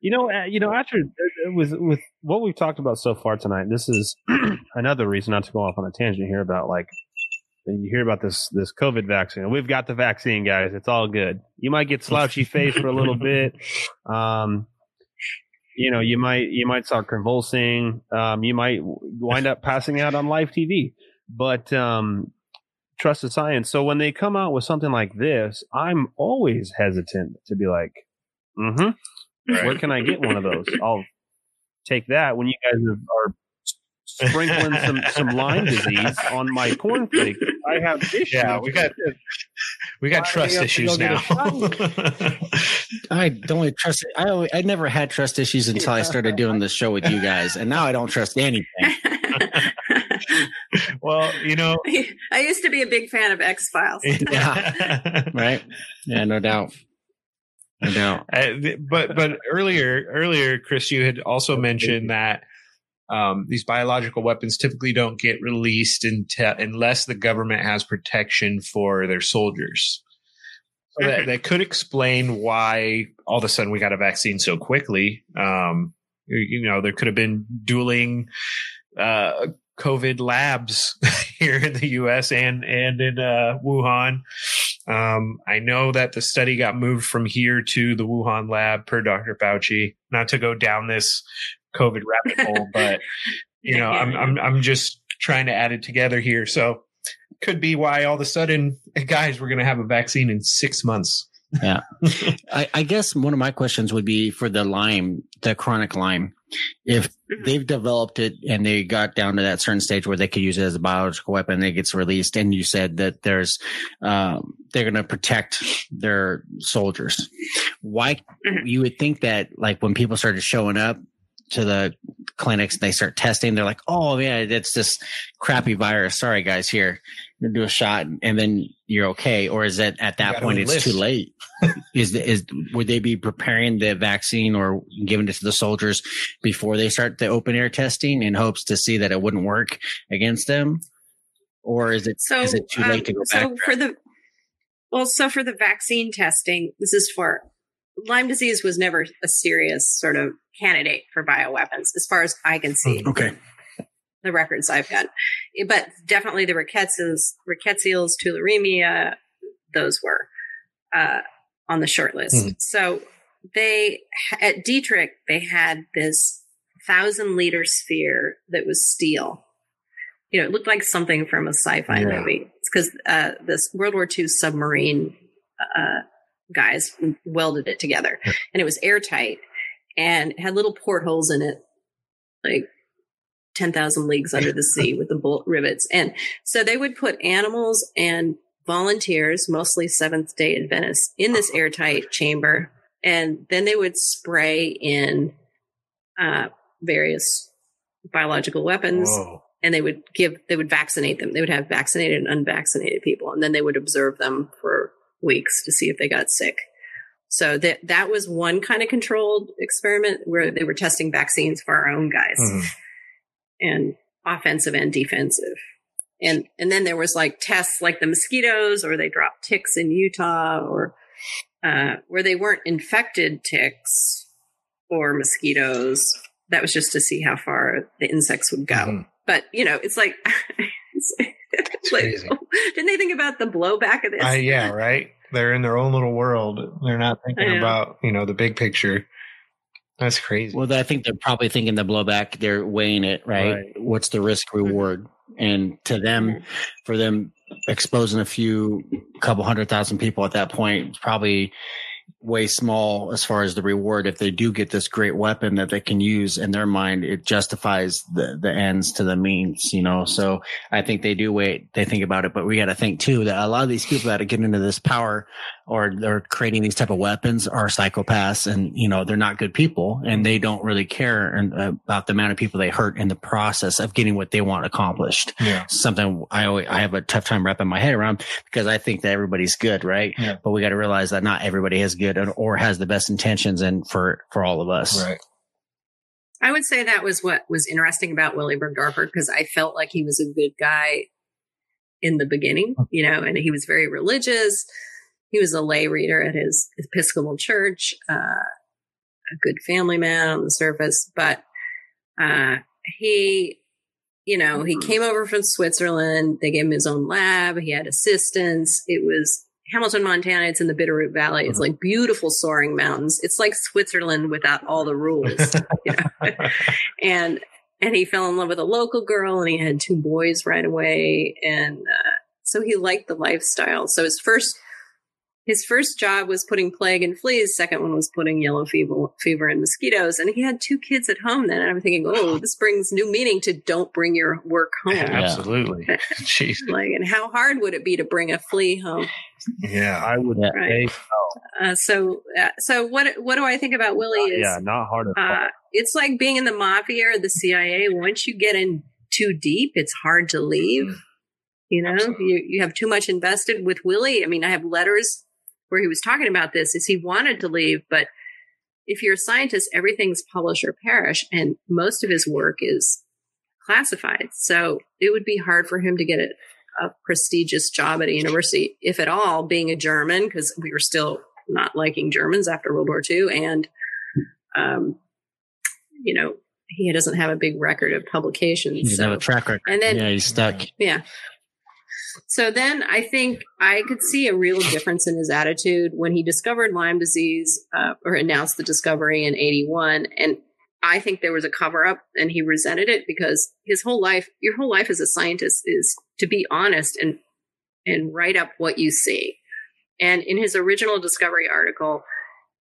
You know, uh, you know, after uh, with with what we've talked about so far tonight, this is (clears throat) another reason not to go off on a tangent here about like when you hear about this this COVID vaccine. We've got the vaccine, guys. It's all good. You might get slouchy face for a little (laughs) bit. Um, you know, you might you might start convulsing. Um, you might wind up passing out on live TV. But um, trust the science. So when they come out with something like this, I'm always hesitant to be like, mm-hmm. Where can I get one of those? I'll take that when you guys are sprinkling some, some Lyme (laughs) disease on my cornflake. I have issues. yeah we got we got trust do you have to issues now (laughs) I don't trust. I always, I never had trust issues until I started doing this show with you guys, and now I don't trust anything. (laughs) well you know I used to be a big fan of X Files. Right? Yeah, no doubt. No doubt. Uh, but but earlier earlier chris you had also mentioned that um, these biological weapons typically don't get released unless the government has protection for their soldiers so that, that could explain why all of a sudden we got a vaccine so quickly um, you, you know there could have been dueling uh, covid labs (laughs) here in the us and and in uh, wuhan Um, I know that the study got moved from here to the Wuhan lab per Dr. Fauci. Not to go down this COVID rabbit hole, (laughs) but you know, I'm I'm I'm just trying to add it together here. So could be why all of a sudden, guys, we're going to have a vaccine in six months. yeah. (laughs) I, I guess one of my questions would be for the Lyme, the chronic Lyme. If they've developed it and they got down to that certain stage where they could use it as a biological weapon, it gets released, and you said that there's, um, they're going to protect their soldiers. Why you would think that, like, when people started showing up to the clinics and they start testing, they're like, "Oh yeah, it's this crappy virus. Sorry guys, here, do a shot, and then you're okay." Or is it at that point it's enlist. too late? (laughs) is is would they be preparing the vaccine or giving it to the soldiers before they start the open air testing in hopes to see that it wouldn't work against them? Or is it is So, is it too late to um, go back? so for the well, so for the vaccine testing, this is for Lyme disease was never a serious sort of candidate for bioweapons, as far as I can see. okay. the records I've got. But definitely the rickettsials, rickettsials, tularemia, those were uh, on the short list. Mhm. So they at Dietrich they had this thousand liter sphere that was steel. You know, it looked like something from a sci-fi Yeah. movie. It's because uh, this World War II submarine uh, guys welded it together, and it was airtight and it had little portholes in it, like 10,000 leagues under the sea with the bolt rivets. And so they would put animals and volunteers, mostly Seventh day Adventists, in this airtight chamber. And then they would spray in uh, various biological weapons Whoa. and they would give, they would vaccinate them. They would have vaccinated and unvaccinated people. And then they would observe them for weeks to see if they got sick. So that that was one kind of controlled experiment where they were testing vaccines for our own guys Mhm. and offensive and defensive. And and then there was like tests like the mosquitoes or they dropped ticks in Utah or uh, where they weren't infected ticks or mosquitoes. That was just to see how far the insects would go. Mhm. But you know, it's like, (laughs) it's like crazy. (laughs) didn't they think about the blowback of this? Uh, yeah, right. They're in their own little world. They're not thinking about you know the big picture. That's crazy. Well, I think they're probably thinking the blowback. They're weighing it, right? Right. What's the risk reward? And to them, for them exposing a few, couple hundred thousand people at that point, it's probably way small as far as the reward. If they do get this great weapon that they can use in their mind, it justifies the, the ends to the means, you know? So I think they do wait, they think about it, but we got to think too that a lot of these people that getting into this power or they're creating these type of weapons are psychopaths and, you know, they're not good people and they don't really care uh, about the amount of people they hurt in the process of getting what they want accomplished. yeah. Something I always, I have a tough time wrapping my head around because I think that everybody's good, right? Yeah. But we got to realize that not everybody is good and, or has the best intentions and for, for all of us. Right. I would say that was what was interesting about Willie Bergdorfer because I felt like he was a good guy in the beginning, you know, and he was very religious. He was a lay reader at his Episcopal church, uh, a good family man on the surface, but uh, he, you know, he came over from Switzerland. They gave him his own lab. He had assistants. It was Hamilton, Montana. It's in the Bitterroot Valley. It's like beautiful soaring mountains. It's like Switzerland without all the rules. you (laughs) know? (laughs) and and he fell in love with a local girl, and he had two boys right away, and uh, so he liked the lifestyle. So his first his first job was putting plague and fleas. Second one was putting yellow fever, fever and mosquitoes. And he had two kids at home then. And I'm thinking, oh, this brings new meaning to don't bring your work home. Absolutely. (laughs) (laughs) Jeez. Like, and how hard would it be to bring a flea home? Yeah. I would Yeah. say Uh, so, uh, so what? What do I think about Willie? Is yeah, not hard at all. uh, it's like being in the mafia or the CIA. Once you get in too deep, it's hard to leave. You know, you, you have too much invested with Willie. I mean, I have letters where he was talking about this is he wanted to leave, but if you're a scientist, everything's publish or perish. And most of his work is classified. So it would be hard for him to get a, a prestigious job at a university, if at all, being a German, because we were still not liking Germans after World War II. And, um, you know, he doesn't have a big record of He publications. doesn't have a track record. and then, yeah, he's stuck. yeah. So then I think I could see a real difference in his attitude when he discovered Lyme disease uh, or announced the discovery in 81. And I think there was a cover up and he resented it because his whole life, your whole life as a scientist is to be honest and, and write up what you see. And in his original discovery article,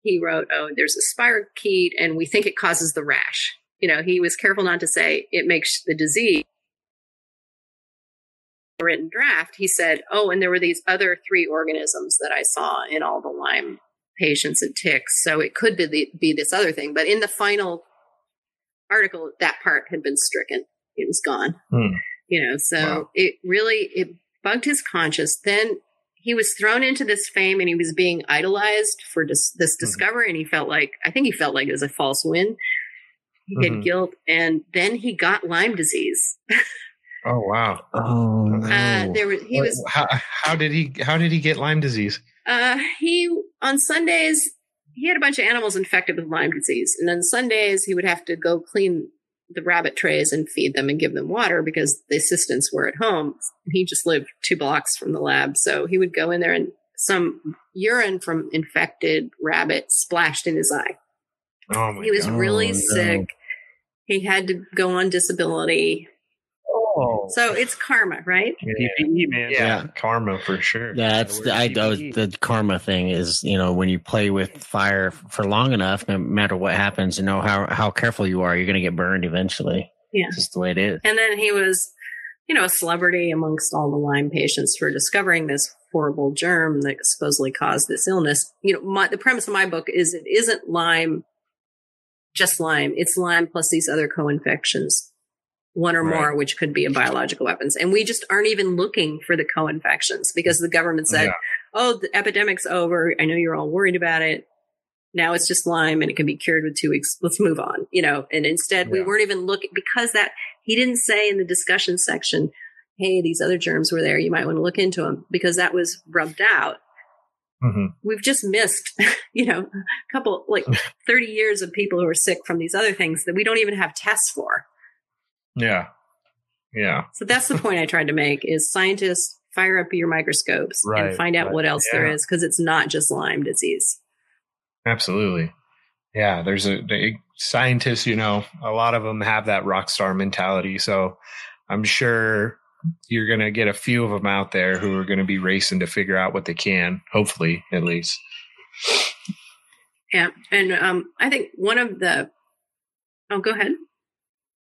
he wrote, Oh, there's a spirochete and we think it causes the rash. You know, he was careful not to say it makes the disease written draft, he said, Oh, and there were these other three organisms that I saw in all the Lyme patients and ticks. So it could be, the, be this other thing. But in the final article, that part had been stricken. It was gone. Hmm. You know, so Wow. it really it bugged his conscience. Then he was thrown into this fame and he was being idolized for dis- this Hmm. discovery. And he felt like I think he felt like it was a false win. He had Mhm. guilt, and then he got Lyme disease. (laughs) Oh wow. Oh, Uh, there was he was How, how did he? How did he get Lyme disease? Uh, he on Sundays he had a bunch of animals infected with Lyme disease, and then Sundays he would have to go clean the rabbit trays and feed them and give them water because the assistants were at home. He just lived two blocks from the lab, so he would go in there and some urine from infected rabbit splashed in his eye. Oh my He was God. really Oh, no. sick. He had to go on disability. Oh, So it's karma, right? Yeah. PPE, man. Yeah, Yeah. karma for sure. Yeah, it's the, I, I the karma thing is, you know, when you play with fire for long enough, no matter what happens, you know, how, how careful you are, you're going to get burned eventually. Yeah. It's just the way it is. And then he was, you know, a celebrity amongst all the Lyme patients for discovering this horrible germ that supposedly caused this illness. You know, my, the premise of my book is it isn't Lyme, just Lyme. It's Lyme plus these other co-infections, one or Right. more, which could be a biological weapons. And we just aren't even looking for the co-infections because the government said, Yeah. oh, the epidemic's over. I know you're all worried about it. Now it's just Lyme and it can be cured with two weeks. Let's move on, you know. And instead, we weren't even looking because that he didn't say in the discussion section, "Hey, these other germs were there. You might want to look into them," because that was rubbed out. Mhm. We've just missed, (laughs) you know, a couple like thirty years of people who are sick from these other things that we don't even have tests for. Yeah. Yeah. So that's the (laughs) point I tried to make: is scientists fire up your microscopes Right, and find out right. what else there Yeah. is because it's not just Lyme disease. Absolutely. Yeah, there's a they, scientists, you know, a lot of them have that rock star mentality. So I'm sure you're going to get a few of them out there who are going to be racing to figure out what they can, hopefully, at least. Yeah, and um, I think one of the oh, go ahead.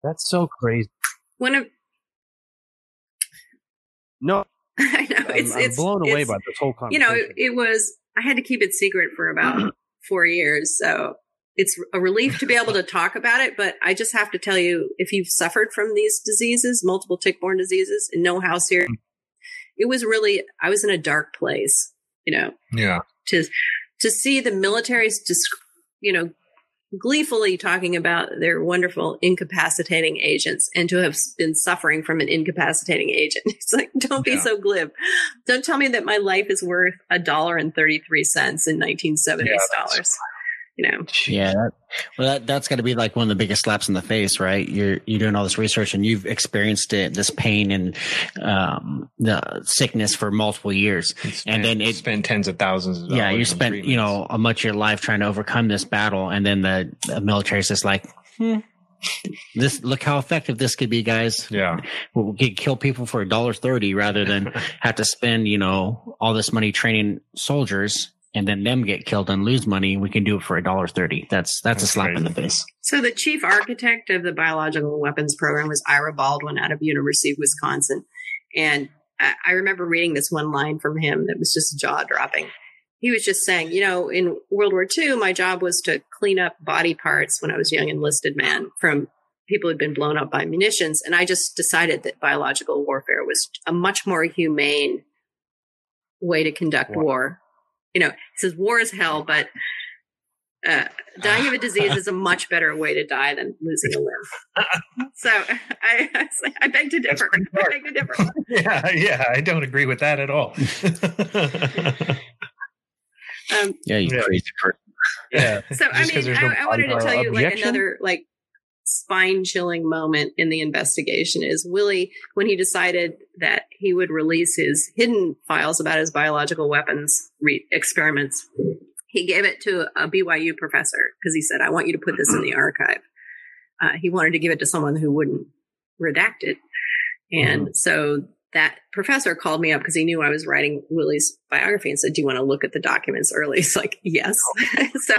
That's so crazy. One of No, (laughs) I know I'm, it's I'm it's blown away it's- by this whole conversation. you know it, it was I had to keep it secret for about (clears throat) four years, so it's a relief to be able to talk about it. But I just have to tell you, if you've suffered from these diseases, multiple tick-borne diseases, and no house here, mm. it was really I was in a dark place. You know, Yeah. to to see the military's just you know gleefully talking about their wonderful incapacitating agents and to have been suffering from an incapacitating agent. (laughs) It's like don't be Yeah. so glib. Don't tell me that my life is worth a dollar and 33 cents in 1970s Yeah, dollars you know Yeah. That, well, that, that's got to be like one of the biggest slaps in the face, right? You're, you're doing all this research and you've experienced it, this pain and, um, the sickness for multiple years. And then it, spend tens of thousands of yeah, you on spent, you know, a much of your life trying to overcome this battle. And then the, the military's just like, hmm, this, look how effective this could be, guys. Yeah. We'll get, kill people for a dollar thirty rather than (laughs) have to spend, you know, all this money training soldiers and then them get killed and lose money. We can do it for a dollar thirty. That's, that's, a That's slap in the face. so the chief architect of the biological weapons program was ira baldwin out of university of wisconsin and I, I remember reading this one line from him that was just jaw dropping he was just saying, you know, in World War II, my job was to clean up body parts when I was a young enlisted man from people who'd been blown up by munitions. And I just decided that biological warfare was a much more humane way to conduct Wow. war. You know, he says war is hell, but uh, dying of a disease is a much better way to die than losing a limb. (laughs) so I, I beg to differ. I beg to differ. yeah, yeah, I don't agree with that at all. (laughs) Um, Yeah, you Yeah. crazy person. yeah. So I mean, no I, I wanted to body tell you like another like spine chilling moment in the investigation is Willie, when he decided that he would release his hidden files about his biological weapons re- experiments, he gave it to a BYU professor because he said, I want you to put this in the (clears throat) archive. Uh, he wanted to give it to someone who wouldn't redact it. And so that professor called me up because he knew I was writing Willie's biography and said, "Do you want to look at the documents early?" (laughs) It's like, "Yes." (laughs) so,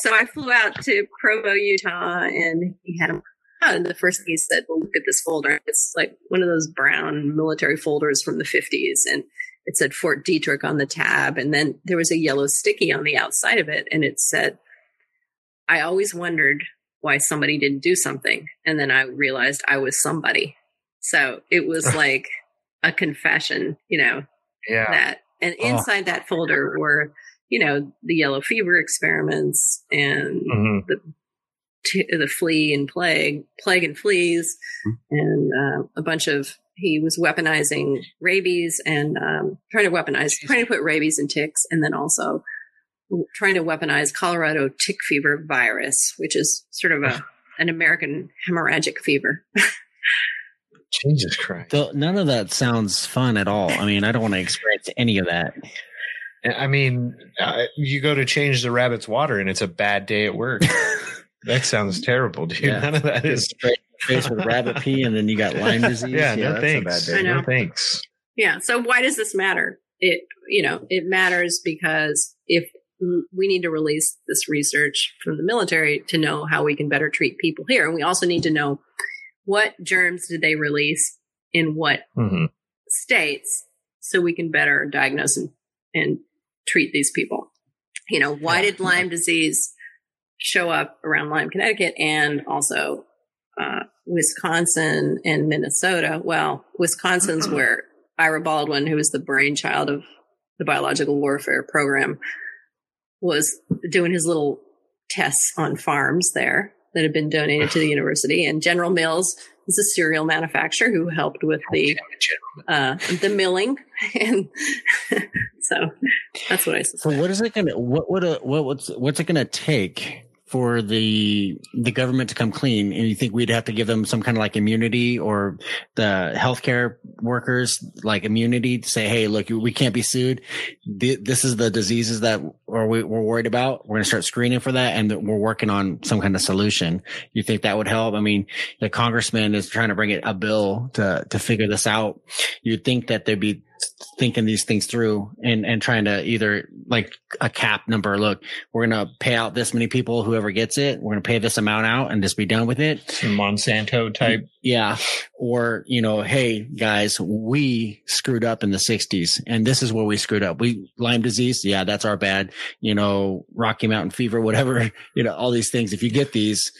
so I flew out to Provo, Utah, and he had him. out, And the first thing he said, "Well, look at this folder. It's like one of those brown military folders from the '50s, and it said Fort Detrick on the tab, and then there was a yellow sticky on the outside of it, and it said, "I always wondered why somebody didn't do something, and then I realized I was somebody." So it was like a confession, you know, Yeah. that and Oh. inside that folder were, you know, the yellow fever experiments and Mhm. the t- the flea and plague, plague and fleas, and uh, a bunch of he was weaponizing rabies and um, trying to weaponize, trying to put rabies and ticks, and then also trying to weaponize Colorado tick fever virus, which is sort of a an American hemorrhagic fever. (laughs) Jesus Christ. Though none of that sounds fun at all. I mean, I don't want to experience any of that. I mean, uh, you go to change the rabbit's water and it's a bad day at work. (laughs) that sounds terrible, dude. Yeah. None of that is. Straight face with rabbit pee, and then you got Lyme (laughs) disease. Yeah, no that's thanks. a bad I know. No thanks. Yeah. So why does this matter? It, you know, it matters because if we need to release this research from the military to know how we can better treat people here. And we also need to know what germs did they release in what hmm states so we can better diagnose and, and treat these people. You know, why Yeah. did Lyme disease show up around Lyme, Connecticut and also uh, Wisconsin and Minnesota? Well, Wisconsin's where Ira Baldwin, who was the brainchild of the biological warfare program, was doing his little tests on farms there that had been donated to the (laughs) university. And General Mills is a cereal manufacturer who helped with the uh, the milling, (laughs) and so that's what I So what is it gonna what what uh, what what's what's it gonna take for the the government to come clean? And you think we'd have to give them some kind of like immunity or the healthcare workers like immunity to say, hey, look, we can't be sued. This is the diseases that or we, we're worried about. We're gonna start screening for that, and we're working on some kind of solution. You think that would help? I mean, the congressman is trying to bring it a bill to to figure this out. You'd think that there'd be thinking these things through and and trying to either like a cap number look we're gonna pay out this many people whoever gets it we're gonna pay this amount out and just be done with it. Some Monsanto type. yeah. Or you know hey guys we screwed up in the 60s and this is where we screwed up. We lyme disease yeah that's our bad. You know rocky mountain fever whatever (laughs) you know all these things. If you get these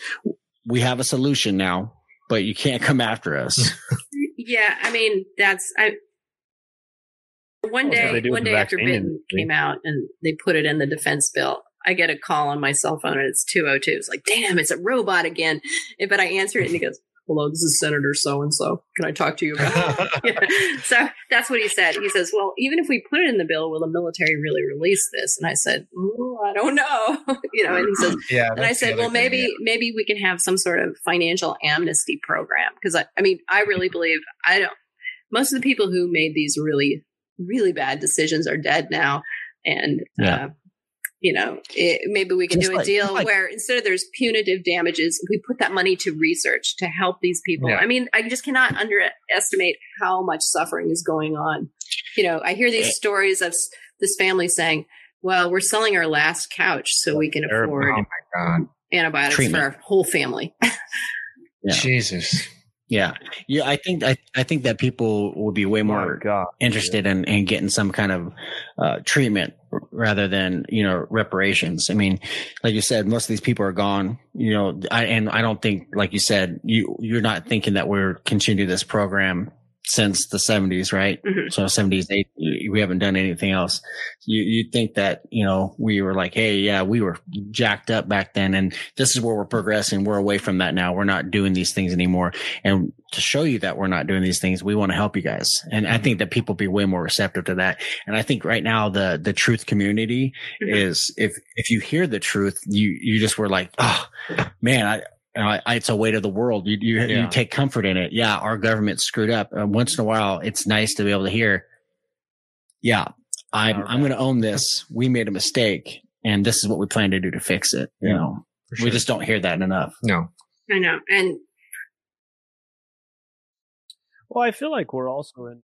we have a solution now but you can't come after us. (laughs) Yeah, I mean that's I. One Well, that's what they day, one day after Biden came out and they put it in the defense bill, I get a call on my cell phone and it's two oh two. It's like, damn, it's a robot again. And- But I answer it and he goes, "Hello, this is Senator so and so. Can I talk to you about?" Yeah. (laughs) (laughs) So that's what he said. He says, "Well, even if we put it in the bill, will the military really release this?" And I said, "Mm, "I don't know." (laughs) you know, and he says, (clears throat) yeah. and I said, well, thing, maybe yeah. maybe we can have some sort of financial amnesty program because I, I mean, I really believe I don't. Most of the people who made these really really bad decisions are dead now, and Yeah. uh, you know, it, maybe we can Just do a deal like- where instead of there's punitive damages, we put that money to research to help these people. Yeah. I mean, I just cannot underestimate how much suffering is going on. You know, I hear these stories of this family saying, "Well, we're selling our last couch so we can afford." Oh my God. antibiotics Treatment. for our whole family. (laughs) Yeah. Jesus. Yeah yeah i think i, I think that people would be way more My God. interested in, in getting some kind of uh, treatment rather than you know reparations. I mean, like you said, most of these people are gone. You know, I, and I don't think, like you said, you you're not thinking that we're continuing this program since the 70s, right? Mhm. So 70s, 80s, we haven't done anything else. You you think that you know we were like, hey, yeah, we were jacked up back then, and this is where we're progressing. We're away from that now. We're not doing these things anymore. And to show you that we're not doing these things, we want to help you guys. And I think that people be way more receptive to that. And I think right now the the truth community Mhm. is if if you hear the truth, you you just were like, oh man, I it's a weight of the world. You you, Yeah. you take comfort in it. Yeah, our government screwed up. Uh, once in a while, it's nice to be able to hear. Yeah, I'm I'm going to own this. We made a mistake, and this is what we plan to do to fix it. You Yeah, know, for we just don't hear that enough. No. I know. And Well, I feel like we're also in.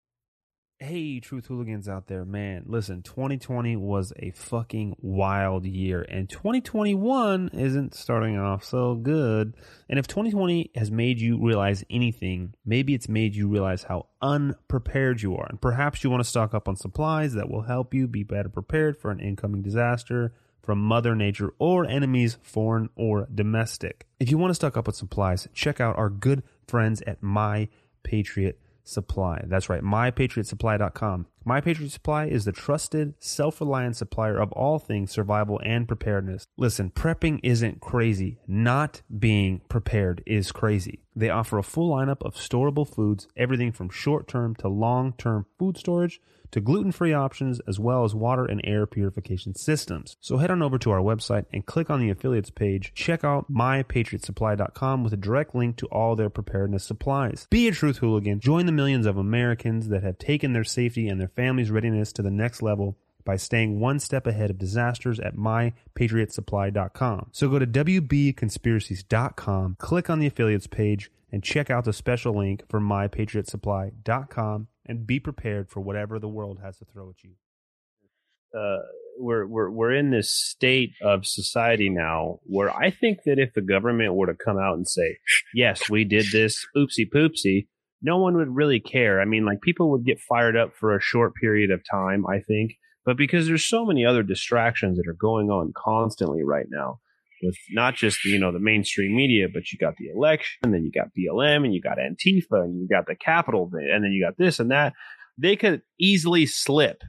Hey, truth hooligans out there, man. Listen, 2020 was a fucking wild year, and 2021 isn't starting off so good. And if 2020 has made you realize anything, maybe it's made you realize how unprepared you are. And perhaps you want to stock up on supplies that will help you be better prepared for an incoming disaster from Mother Nature or enemies, foreign or domestic. If you want to stock up on supplies, check out our good friends at My Patriot Supply. That's right, mypatriotsupply.com. My Patriot Supply is the trusted, self reliant supplier of all things survival and preparedness. Listen, prepping isn't crazy. Not being prepared is crazy. They offer a full lineup of storable foods, everything from short term to long term food storage to gluten free options, as well as water and air purification systems. So head on over to our website and click on the affiliates page. Check out mypatriotsupply.com with a direct link to all their preparedness supplies. Be a truth hooligan. Join the millions of Americans that have taken their safety and their families' readiness to the next level by staying one step ahead of disasters at mypatriotsupply.com. So go to WBconspiracies.com, click on the affiliates page, and check out the special link for mypatriotsupply.com and be prepared for whatever the world has to throw at you. uh, we're we're we're in this state of society now where I think that if the government were to come out and say, "Yes, we did this, oopsie poopsie," no one would really care. I mean, like people would get fired up for a short period of time, I think, but because there's so many other distractions that are going on constantly right now with not just you know the mainstream media, but you got the election, and then you got BLM, and you got Antifa, and you got the Capitol, and then you got this and that. They could easily slip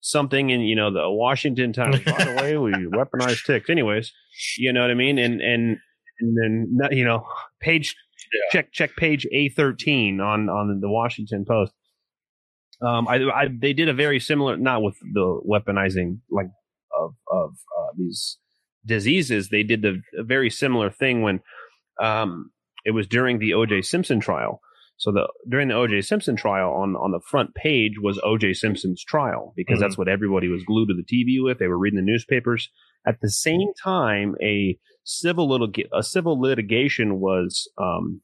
something in you know the Washington Times. By the way, we (laughs) weaponize ticks, anyways. You know what I mean? And and and then you know page check check page a thirteen on on the Washington Post. Um, I, I they did a very similar, not with the weaponizing like of of uh, these diseases. They did the a very similar thing when um, it was during the O.J. Simpson trial. So the during the O.J. Simpson trial on on the front page was O.J. Simpson's trial because that's what everybody was glued to the TV with. They were reading the newspapers. At the same time, a civil litig- a civil litigation was um,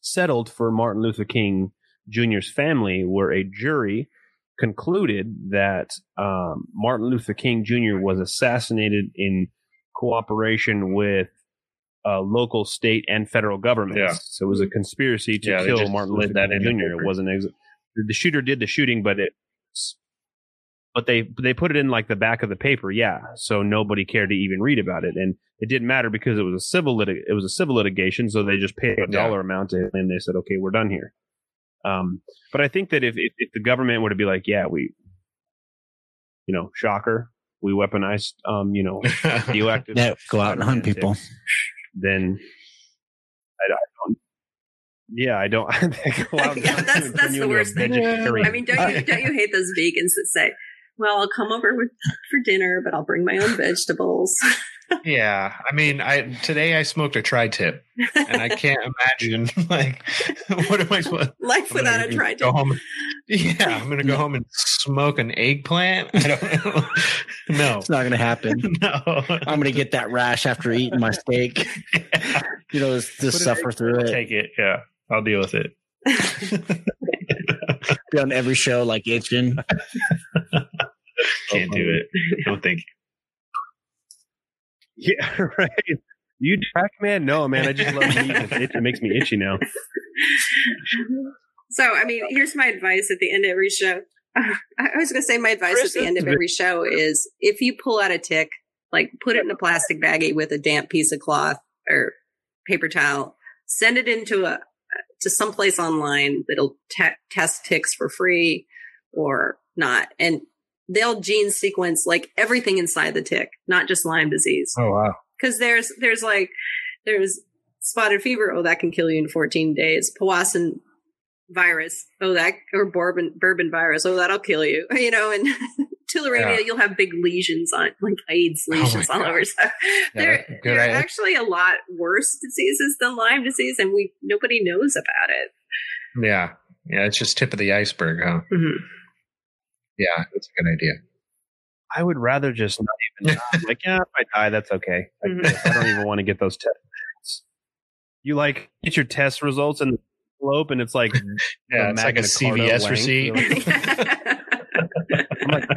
settled for Martin Luther King Jr.'s family, where a jury concluded that um, Martin Luther King Jr. was assassinated in cooperation with uh, local, state, and federal governments. Yeah. So it was a conspiracy to Yeah, kill Martin Luther King Jr. It wasn't ex- the shooter did the shooting, but it but they they put it in like the back of the paper, yeah. So nobody cared to even read about it, and it didn't matter because it was a civil lit- it was a civil litigation. So they just paid a Yeah. dollar amount to, him, and they said, okay, we're done here. Um, but I think that if, if if the government were to be like, yeah, we, you know, shocker, we weaponized, um, you know, (laughs) radioactive, Yeah, go out and hunt people. then I, I don't. Yeah, I don't. (laughs) I think go out and (laughs) Yeah, that's- that's the worst thing. vegetarian. I mean, don't you don't you hate those vegans that say, "Well, I'll come over with for dinner, but I'll bring my own vegetables." Yeah. I mean, I today I smoked a tri-tip, and I can't imagine (laughs) like what am I supposed? (laughs) Life I'm gonna without a tri-tip. home. Yeah, I'm gonna go (laughs) home and smoke an eggplant. I don't know. No, It's not going to happen. no. I'm going to get that rash after eating my steak. You know, just, just suffer through it. Take it. Yeah, I'll deal with it. Be on every show like itching. Can't do it. Don't you. Yeah, (laughs) right. You track man? No, man. I just love meat. It's It makes me itchy now. (laughs) So, I mean, here's my advice at the end of every show. (laughs) I was going to say my advice Chris, at the end of every show is if you pull out a tick, like put it in a plastic baggie with a damp piece of cloth or paper towel, send it into a to someplace online that'll te- test ticks for free or not, and they'll gene sequence like everything inside the tick, not just Lyme disease Oh wow. because there's there's like there's spotted fever oh that can kill you in 14 days powassan virus oh that or bourbon bourbon virus oh that'll kill you (laughs) you know and (laughs) tularemia, Yeah. you'll have big lesions on, like AIDS Oh lesions all God. over. So Yeah, there, there are actually a lot worse diseases than Lyme disease, and we nobody knows about it. Yeah. Yeah. It's just tip of the iceberg, huh? Mhm. Yeah. That's a good idea. I would rather just not even die. (laughs) like, yeah, if I die, that's okay. I, Mhm. I don't even want to get those tests. You like get your test results in the envelope, and it's like (laughs) Yeah. the It's like a CVS length. receipt. (laughs) I'm like,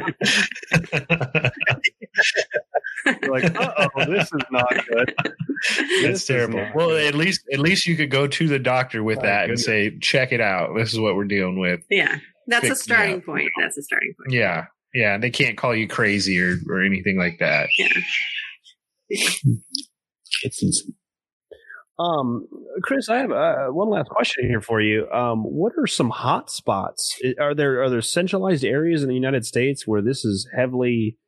you're like, uh oh, this is not good. This That's terrible. not Well, good. at least at least you could go to the doctor with Oh, that and say, "Check it out. This is what we're dealing with." yeah, that's a Fix me starting up. point. That's a starting point. Yeah, yeah. They can't call you crazy or or anything like that. Yeah. (laughs) It's insane. Um, Chris, I have uh, one last question here for you. Um, what are some hot spots? Are there are there centralized areas in the United States where this is heavily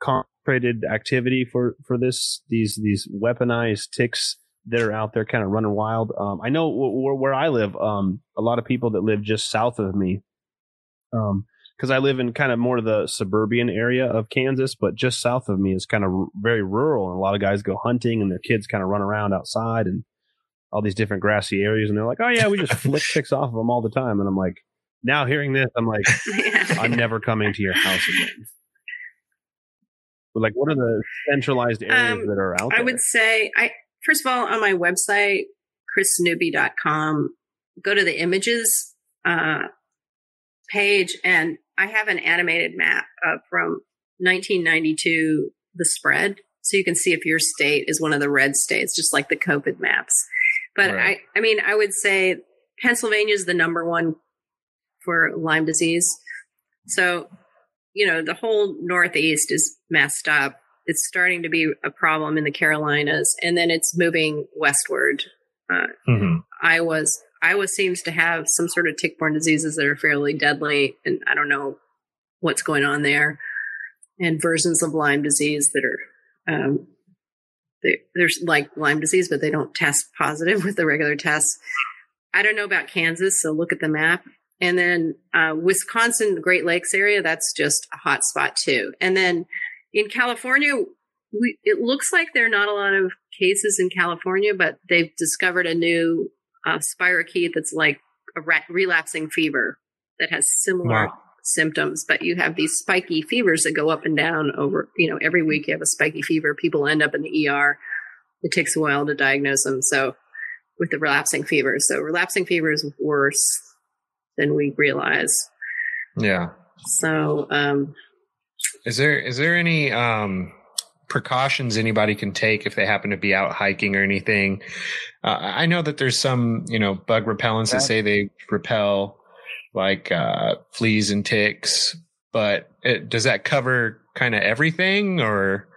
concentrated activity for for this these these weaponized ticks that are out there kind of running wild? Um, I know where, where I live, um, a lot of people that live just south of me, um, because I live in kind of more of the suburban area of Kansas, but just south of me is kind of r- very rural, and a lot of guys go hunting, and their kids kind of run around outside and all these different grassy areas, and they're like, "Oh yeah, we just flick (laughs) ticks off of them all the time," and I'm like, now hearing this, I'm like, (laughs) I'm never coming to your house again. But like, what are the centralized areas Um, that are out there? I would say I first of all on my website, chrisnewby.com, go to the images uh, page and I have an animated map uh, from 1992, the spread. So you can see if your state is one of the red states, just like the COVID maps. But Right. I, I mean, I would say Pennsylvania is the number one for Lyme disease. So, you know, the whole Northeast is messed up. It's starting to be a problem in the Carolinas, and then it's moving westward. Uh, hmm Iowa's Iowa seems to have some sort of tick-borne diseases that are fairly deadly, and I don't know what's going on there. And versions of Lyme disease that are um, they, there's like Lyme disease, but they don't test positive (laughs) with the regular tests. I don't know about Kansas, so look at the map. And then uh, Wisconsin, Great Lakes area, that's just a hot spot too. And then in California, we, it looks like there are not a lot of cases in California, but they've discovered a new uh, spirochete that's like a ra- relapsing fever that has similar Wow. symptoms. But you have these spiky fevers that go up and down over, you know, every week you have a spiky fever. People end up in the ER. It takes a while to diagnose them. So with the relapsing fever, so relapsing fever is worse than we realize. Yeah. So um, Is there is there any um precautions anybody can take if they happen to be out hiking or anything? Uh, I know that there's some you know bug repellents that say they repel like uh, fleas and ticks, but it, does that cover kind of everything or?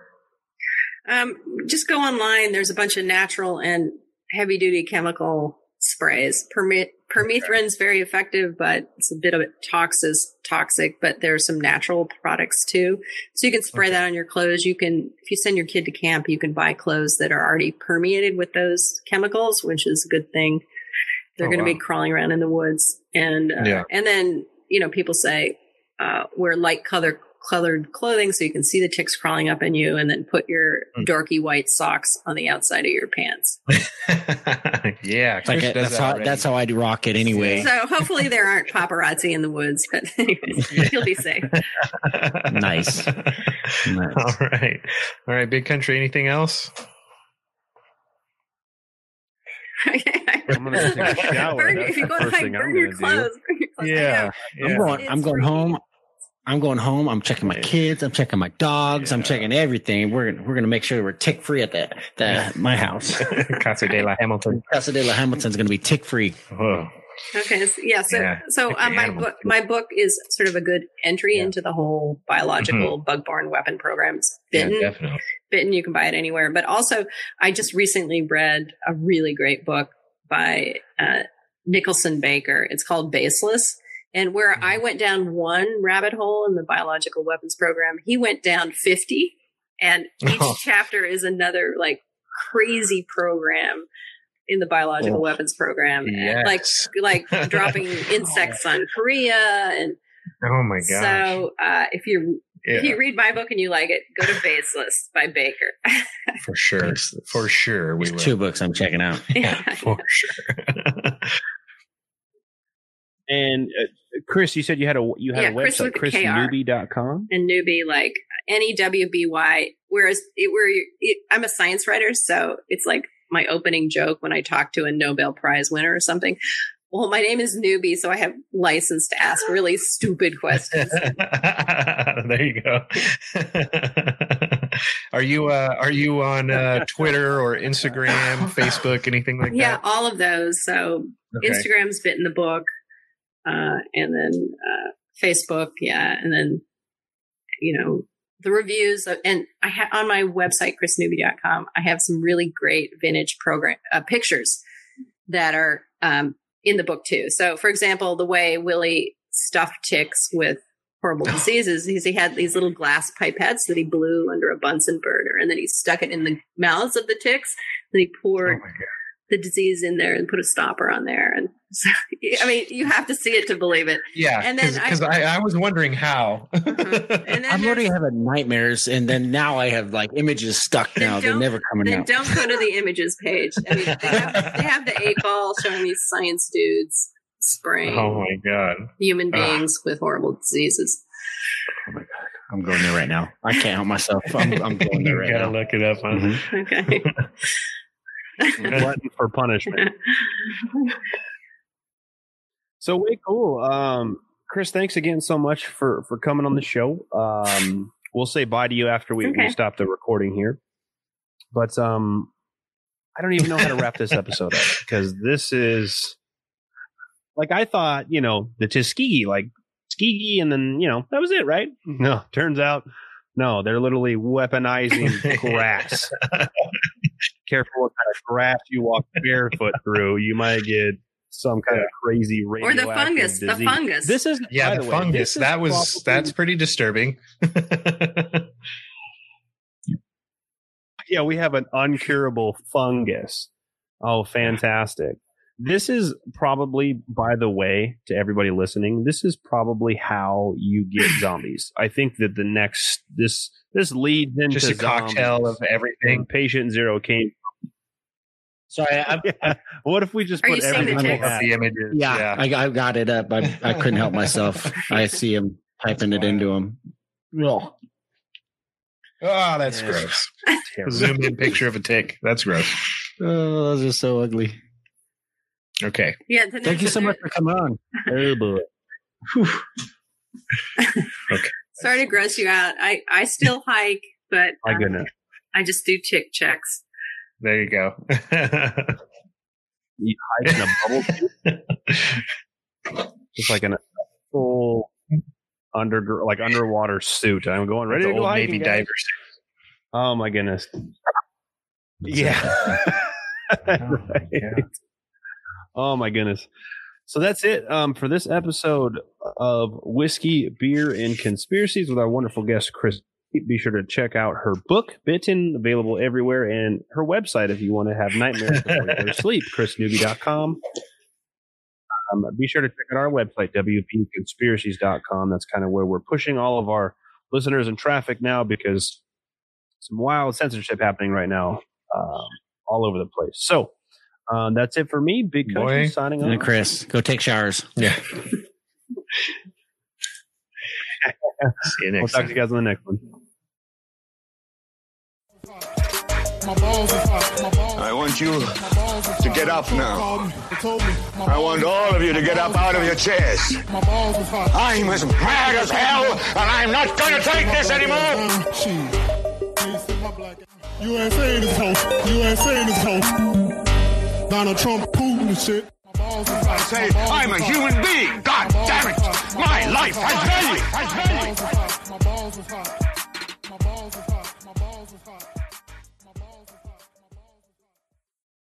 Um, just go online. There's a bunch of natural and heavy duty chemical sprays. Permi- permethrin's very effective, but it's a bit of a toxic, toxic, but there's some natural products too. So you can spray that on your clothes. You can, if you send your kid to camp, you can buy clothes that are already permeated with those chemicals, which is a good thing. They're Oh, going to wow. be crawling around in the woods. And, uh, Yeah. and then, you know, people say, uh, wear light color colored clothing so you can see the ticks crawling up in you and then put your Hmm. dorky white socks on the outside of your pants. (laughs) yeah, like a- that's that how that's how I do rock it anyway. So hopefully there aren't paparazzi in the woods, but (laughs) anyways, you'll be safe. (laughs) Nice. Nice. All right. All right, big country. Anything else? I'm gonna take a shower. Burn, if you go to hike, burn your clothes. Burn your clothes. I Yeah. I'm going. It's I'm going home. I'm going home. I'm checking my kids. I'm checking my dogs. I'm checking everything. We're we're gonna make sure we're tick free at the, the my house. (laughs) Casa de la Hamilton. Casa de la Hamilton's gonna be tick free. Oh, Okay. So, yeah. So, Yeah. so um, my book, my book is sort of a good entry Yeah. Mm-hmm. into the whole biological bug-borne weapon programs. yeah, Bitten, definitely. Bitten, you can buy it anywhere. But also, I just recently read a really great book by uh, Nicholson Baker. It's called Baseless. And where I went down one rabbit hole in the biological weapons program, he went down 50. And (laughs) each Oh. chapter is another like crazy program in the biological Oh. weapons program. And, Like, (laughs) like dropping insects on Korea and Oh my gosh. so uh, if you're if If you read my book and you like it, go to Baseless by Baker. (laughs) for sure, for sure. We two books I'm checking out. yeah. for sure. And uh, Chris, you said you had a you had Yeah, a website, KR. and newbie like N E W B Y. Whereas it, where it, I'm a science writer, so it's like my opening joke when I talk to a Nobel Prize winner or something. Well, my name is newbie, so I have license to ask really stupid (laughs) questions. there you go. (laughs) are you uh, are you on uh, Twitter or Instagram, (laughs) Facebook, anything like yeah, that? Yeah, all of those. So Okay. Instagram's bit in the book, uh, and then uh, Facebook, yeah, and then you know the reviews and I have on my website chrisnewbie.com. I have some really great vintage program uh, pictures that are um, in the book too. So, for example, the way Willie stuffed ticks with horrible (laughs) diseases, is he had these little glass pipettes that he blew under a Bunsen burner, and then he stuck it in the mouths of the ticks. Then he poured Oh the disease in there and put a stopper on there. And so, I mean, you have to see it to believe it. Yeah, And then because I, I was wondering how. And (laughs) then I'm already having nightmares, and then now I have like images stuck now. They're never coming then out. don't go to the images page. I mean, they have, they have the eight ball showing these science dudes spraying oh my god! human Ugh. beings with horrible diseases. Oh my god! I'm going there right now. I can't help myself. I'm, I'm going (laughs) there You right gotta now. look it up. Huh? Mhm. Okay. (laughs) Glutton for punishment. So way cool. Um, Chris, thanks again so much for for coming on the show. Um, we'll say bye to you after we, we stop the recording here. But um, I don't even know how to wrap this episode up (laughs) because this is like I thought. You know, the Tuskegee, like Tuskegee, and then you know that was it, right? No, turns out no, they're literally weaponizing grass. (laughs) Careful what kind of grass you walk barefoot through. You might get some kind of crazy or the fungus. The fungus. This is Yeah, by the way, fungus. this That was probably- that's pretty disturbing. (laughs) yeah. We have an uncurable fungus. Oh, fantastic! This is probably, by the way, to everybody listening, this is probably how you get (clears throat) zombies. I think that the next this this leads into Just a cocktail of everything. And patient zero came. Sorry, I, (laughs) Yeah. What if we just Are put you the everything? ticks? The images. yeah, I, I got it up. I, I couldn't help myself. (laughs) I see him typing it into him. Well, Oh, that's Yeah. gross. terrible. Zoom in picture of a tick. That's gross. (laughs) oh, those are so ugly. Okay. yeah. Thank you so much for coming on. Oh boy. okay. Sorry to gross you out. I I still hike, but My uh, goodness. I just do tick checks. There you go. You hike in a bubble suit? (laughs) just like an a full under like underwater suit. I'm going ready to go old. Navy guys. diver suit. Oh my goodness. Yeah. (laughs) Right. Oh my goodness. So that's it um, for this episode of Whiskey, Beer, and Conspiracies with our wonderful guest, Chris. Be sure to check out her book, Bitten, available everywhere, and her website if you want to have nightmares before you go to (laughs) sleep, chrisnewbie.com. Um, be sure to check out our website, wpconspiracies.com. That's kind of where we're pushing all of our listeners and traffic now because some wild censorship happening right now um, all over the place. So um, that's it for me. Big Country Boy. signing And off. Chris, go take showers. Yeah. (laughs) See you next We'll next talk time. to you guys on the next one. I want you My balls is to get up now. Called me. They told me. My I want all of you to get up out of your chairs. My balls is hot. I'm as mad as hell, and I'm not gonna take this anymore. USA in his house. USA in his house. Donald Trump, Putin and shit. My balls is hot. Say, I'm a human being. God damn it. My life has value. Has My value.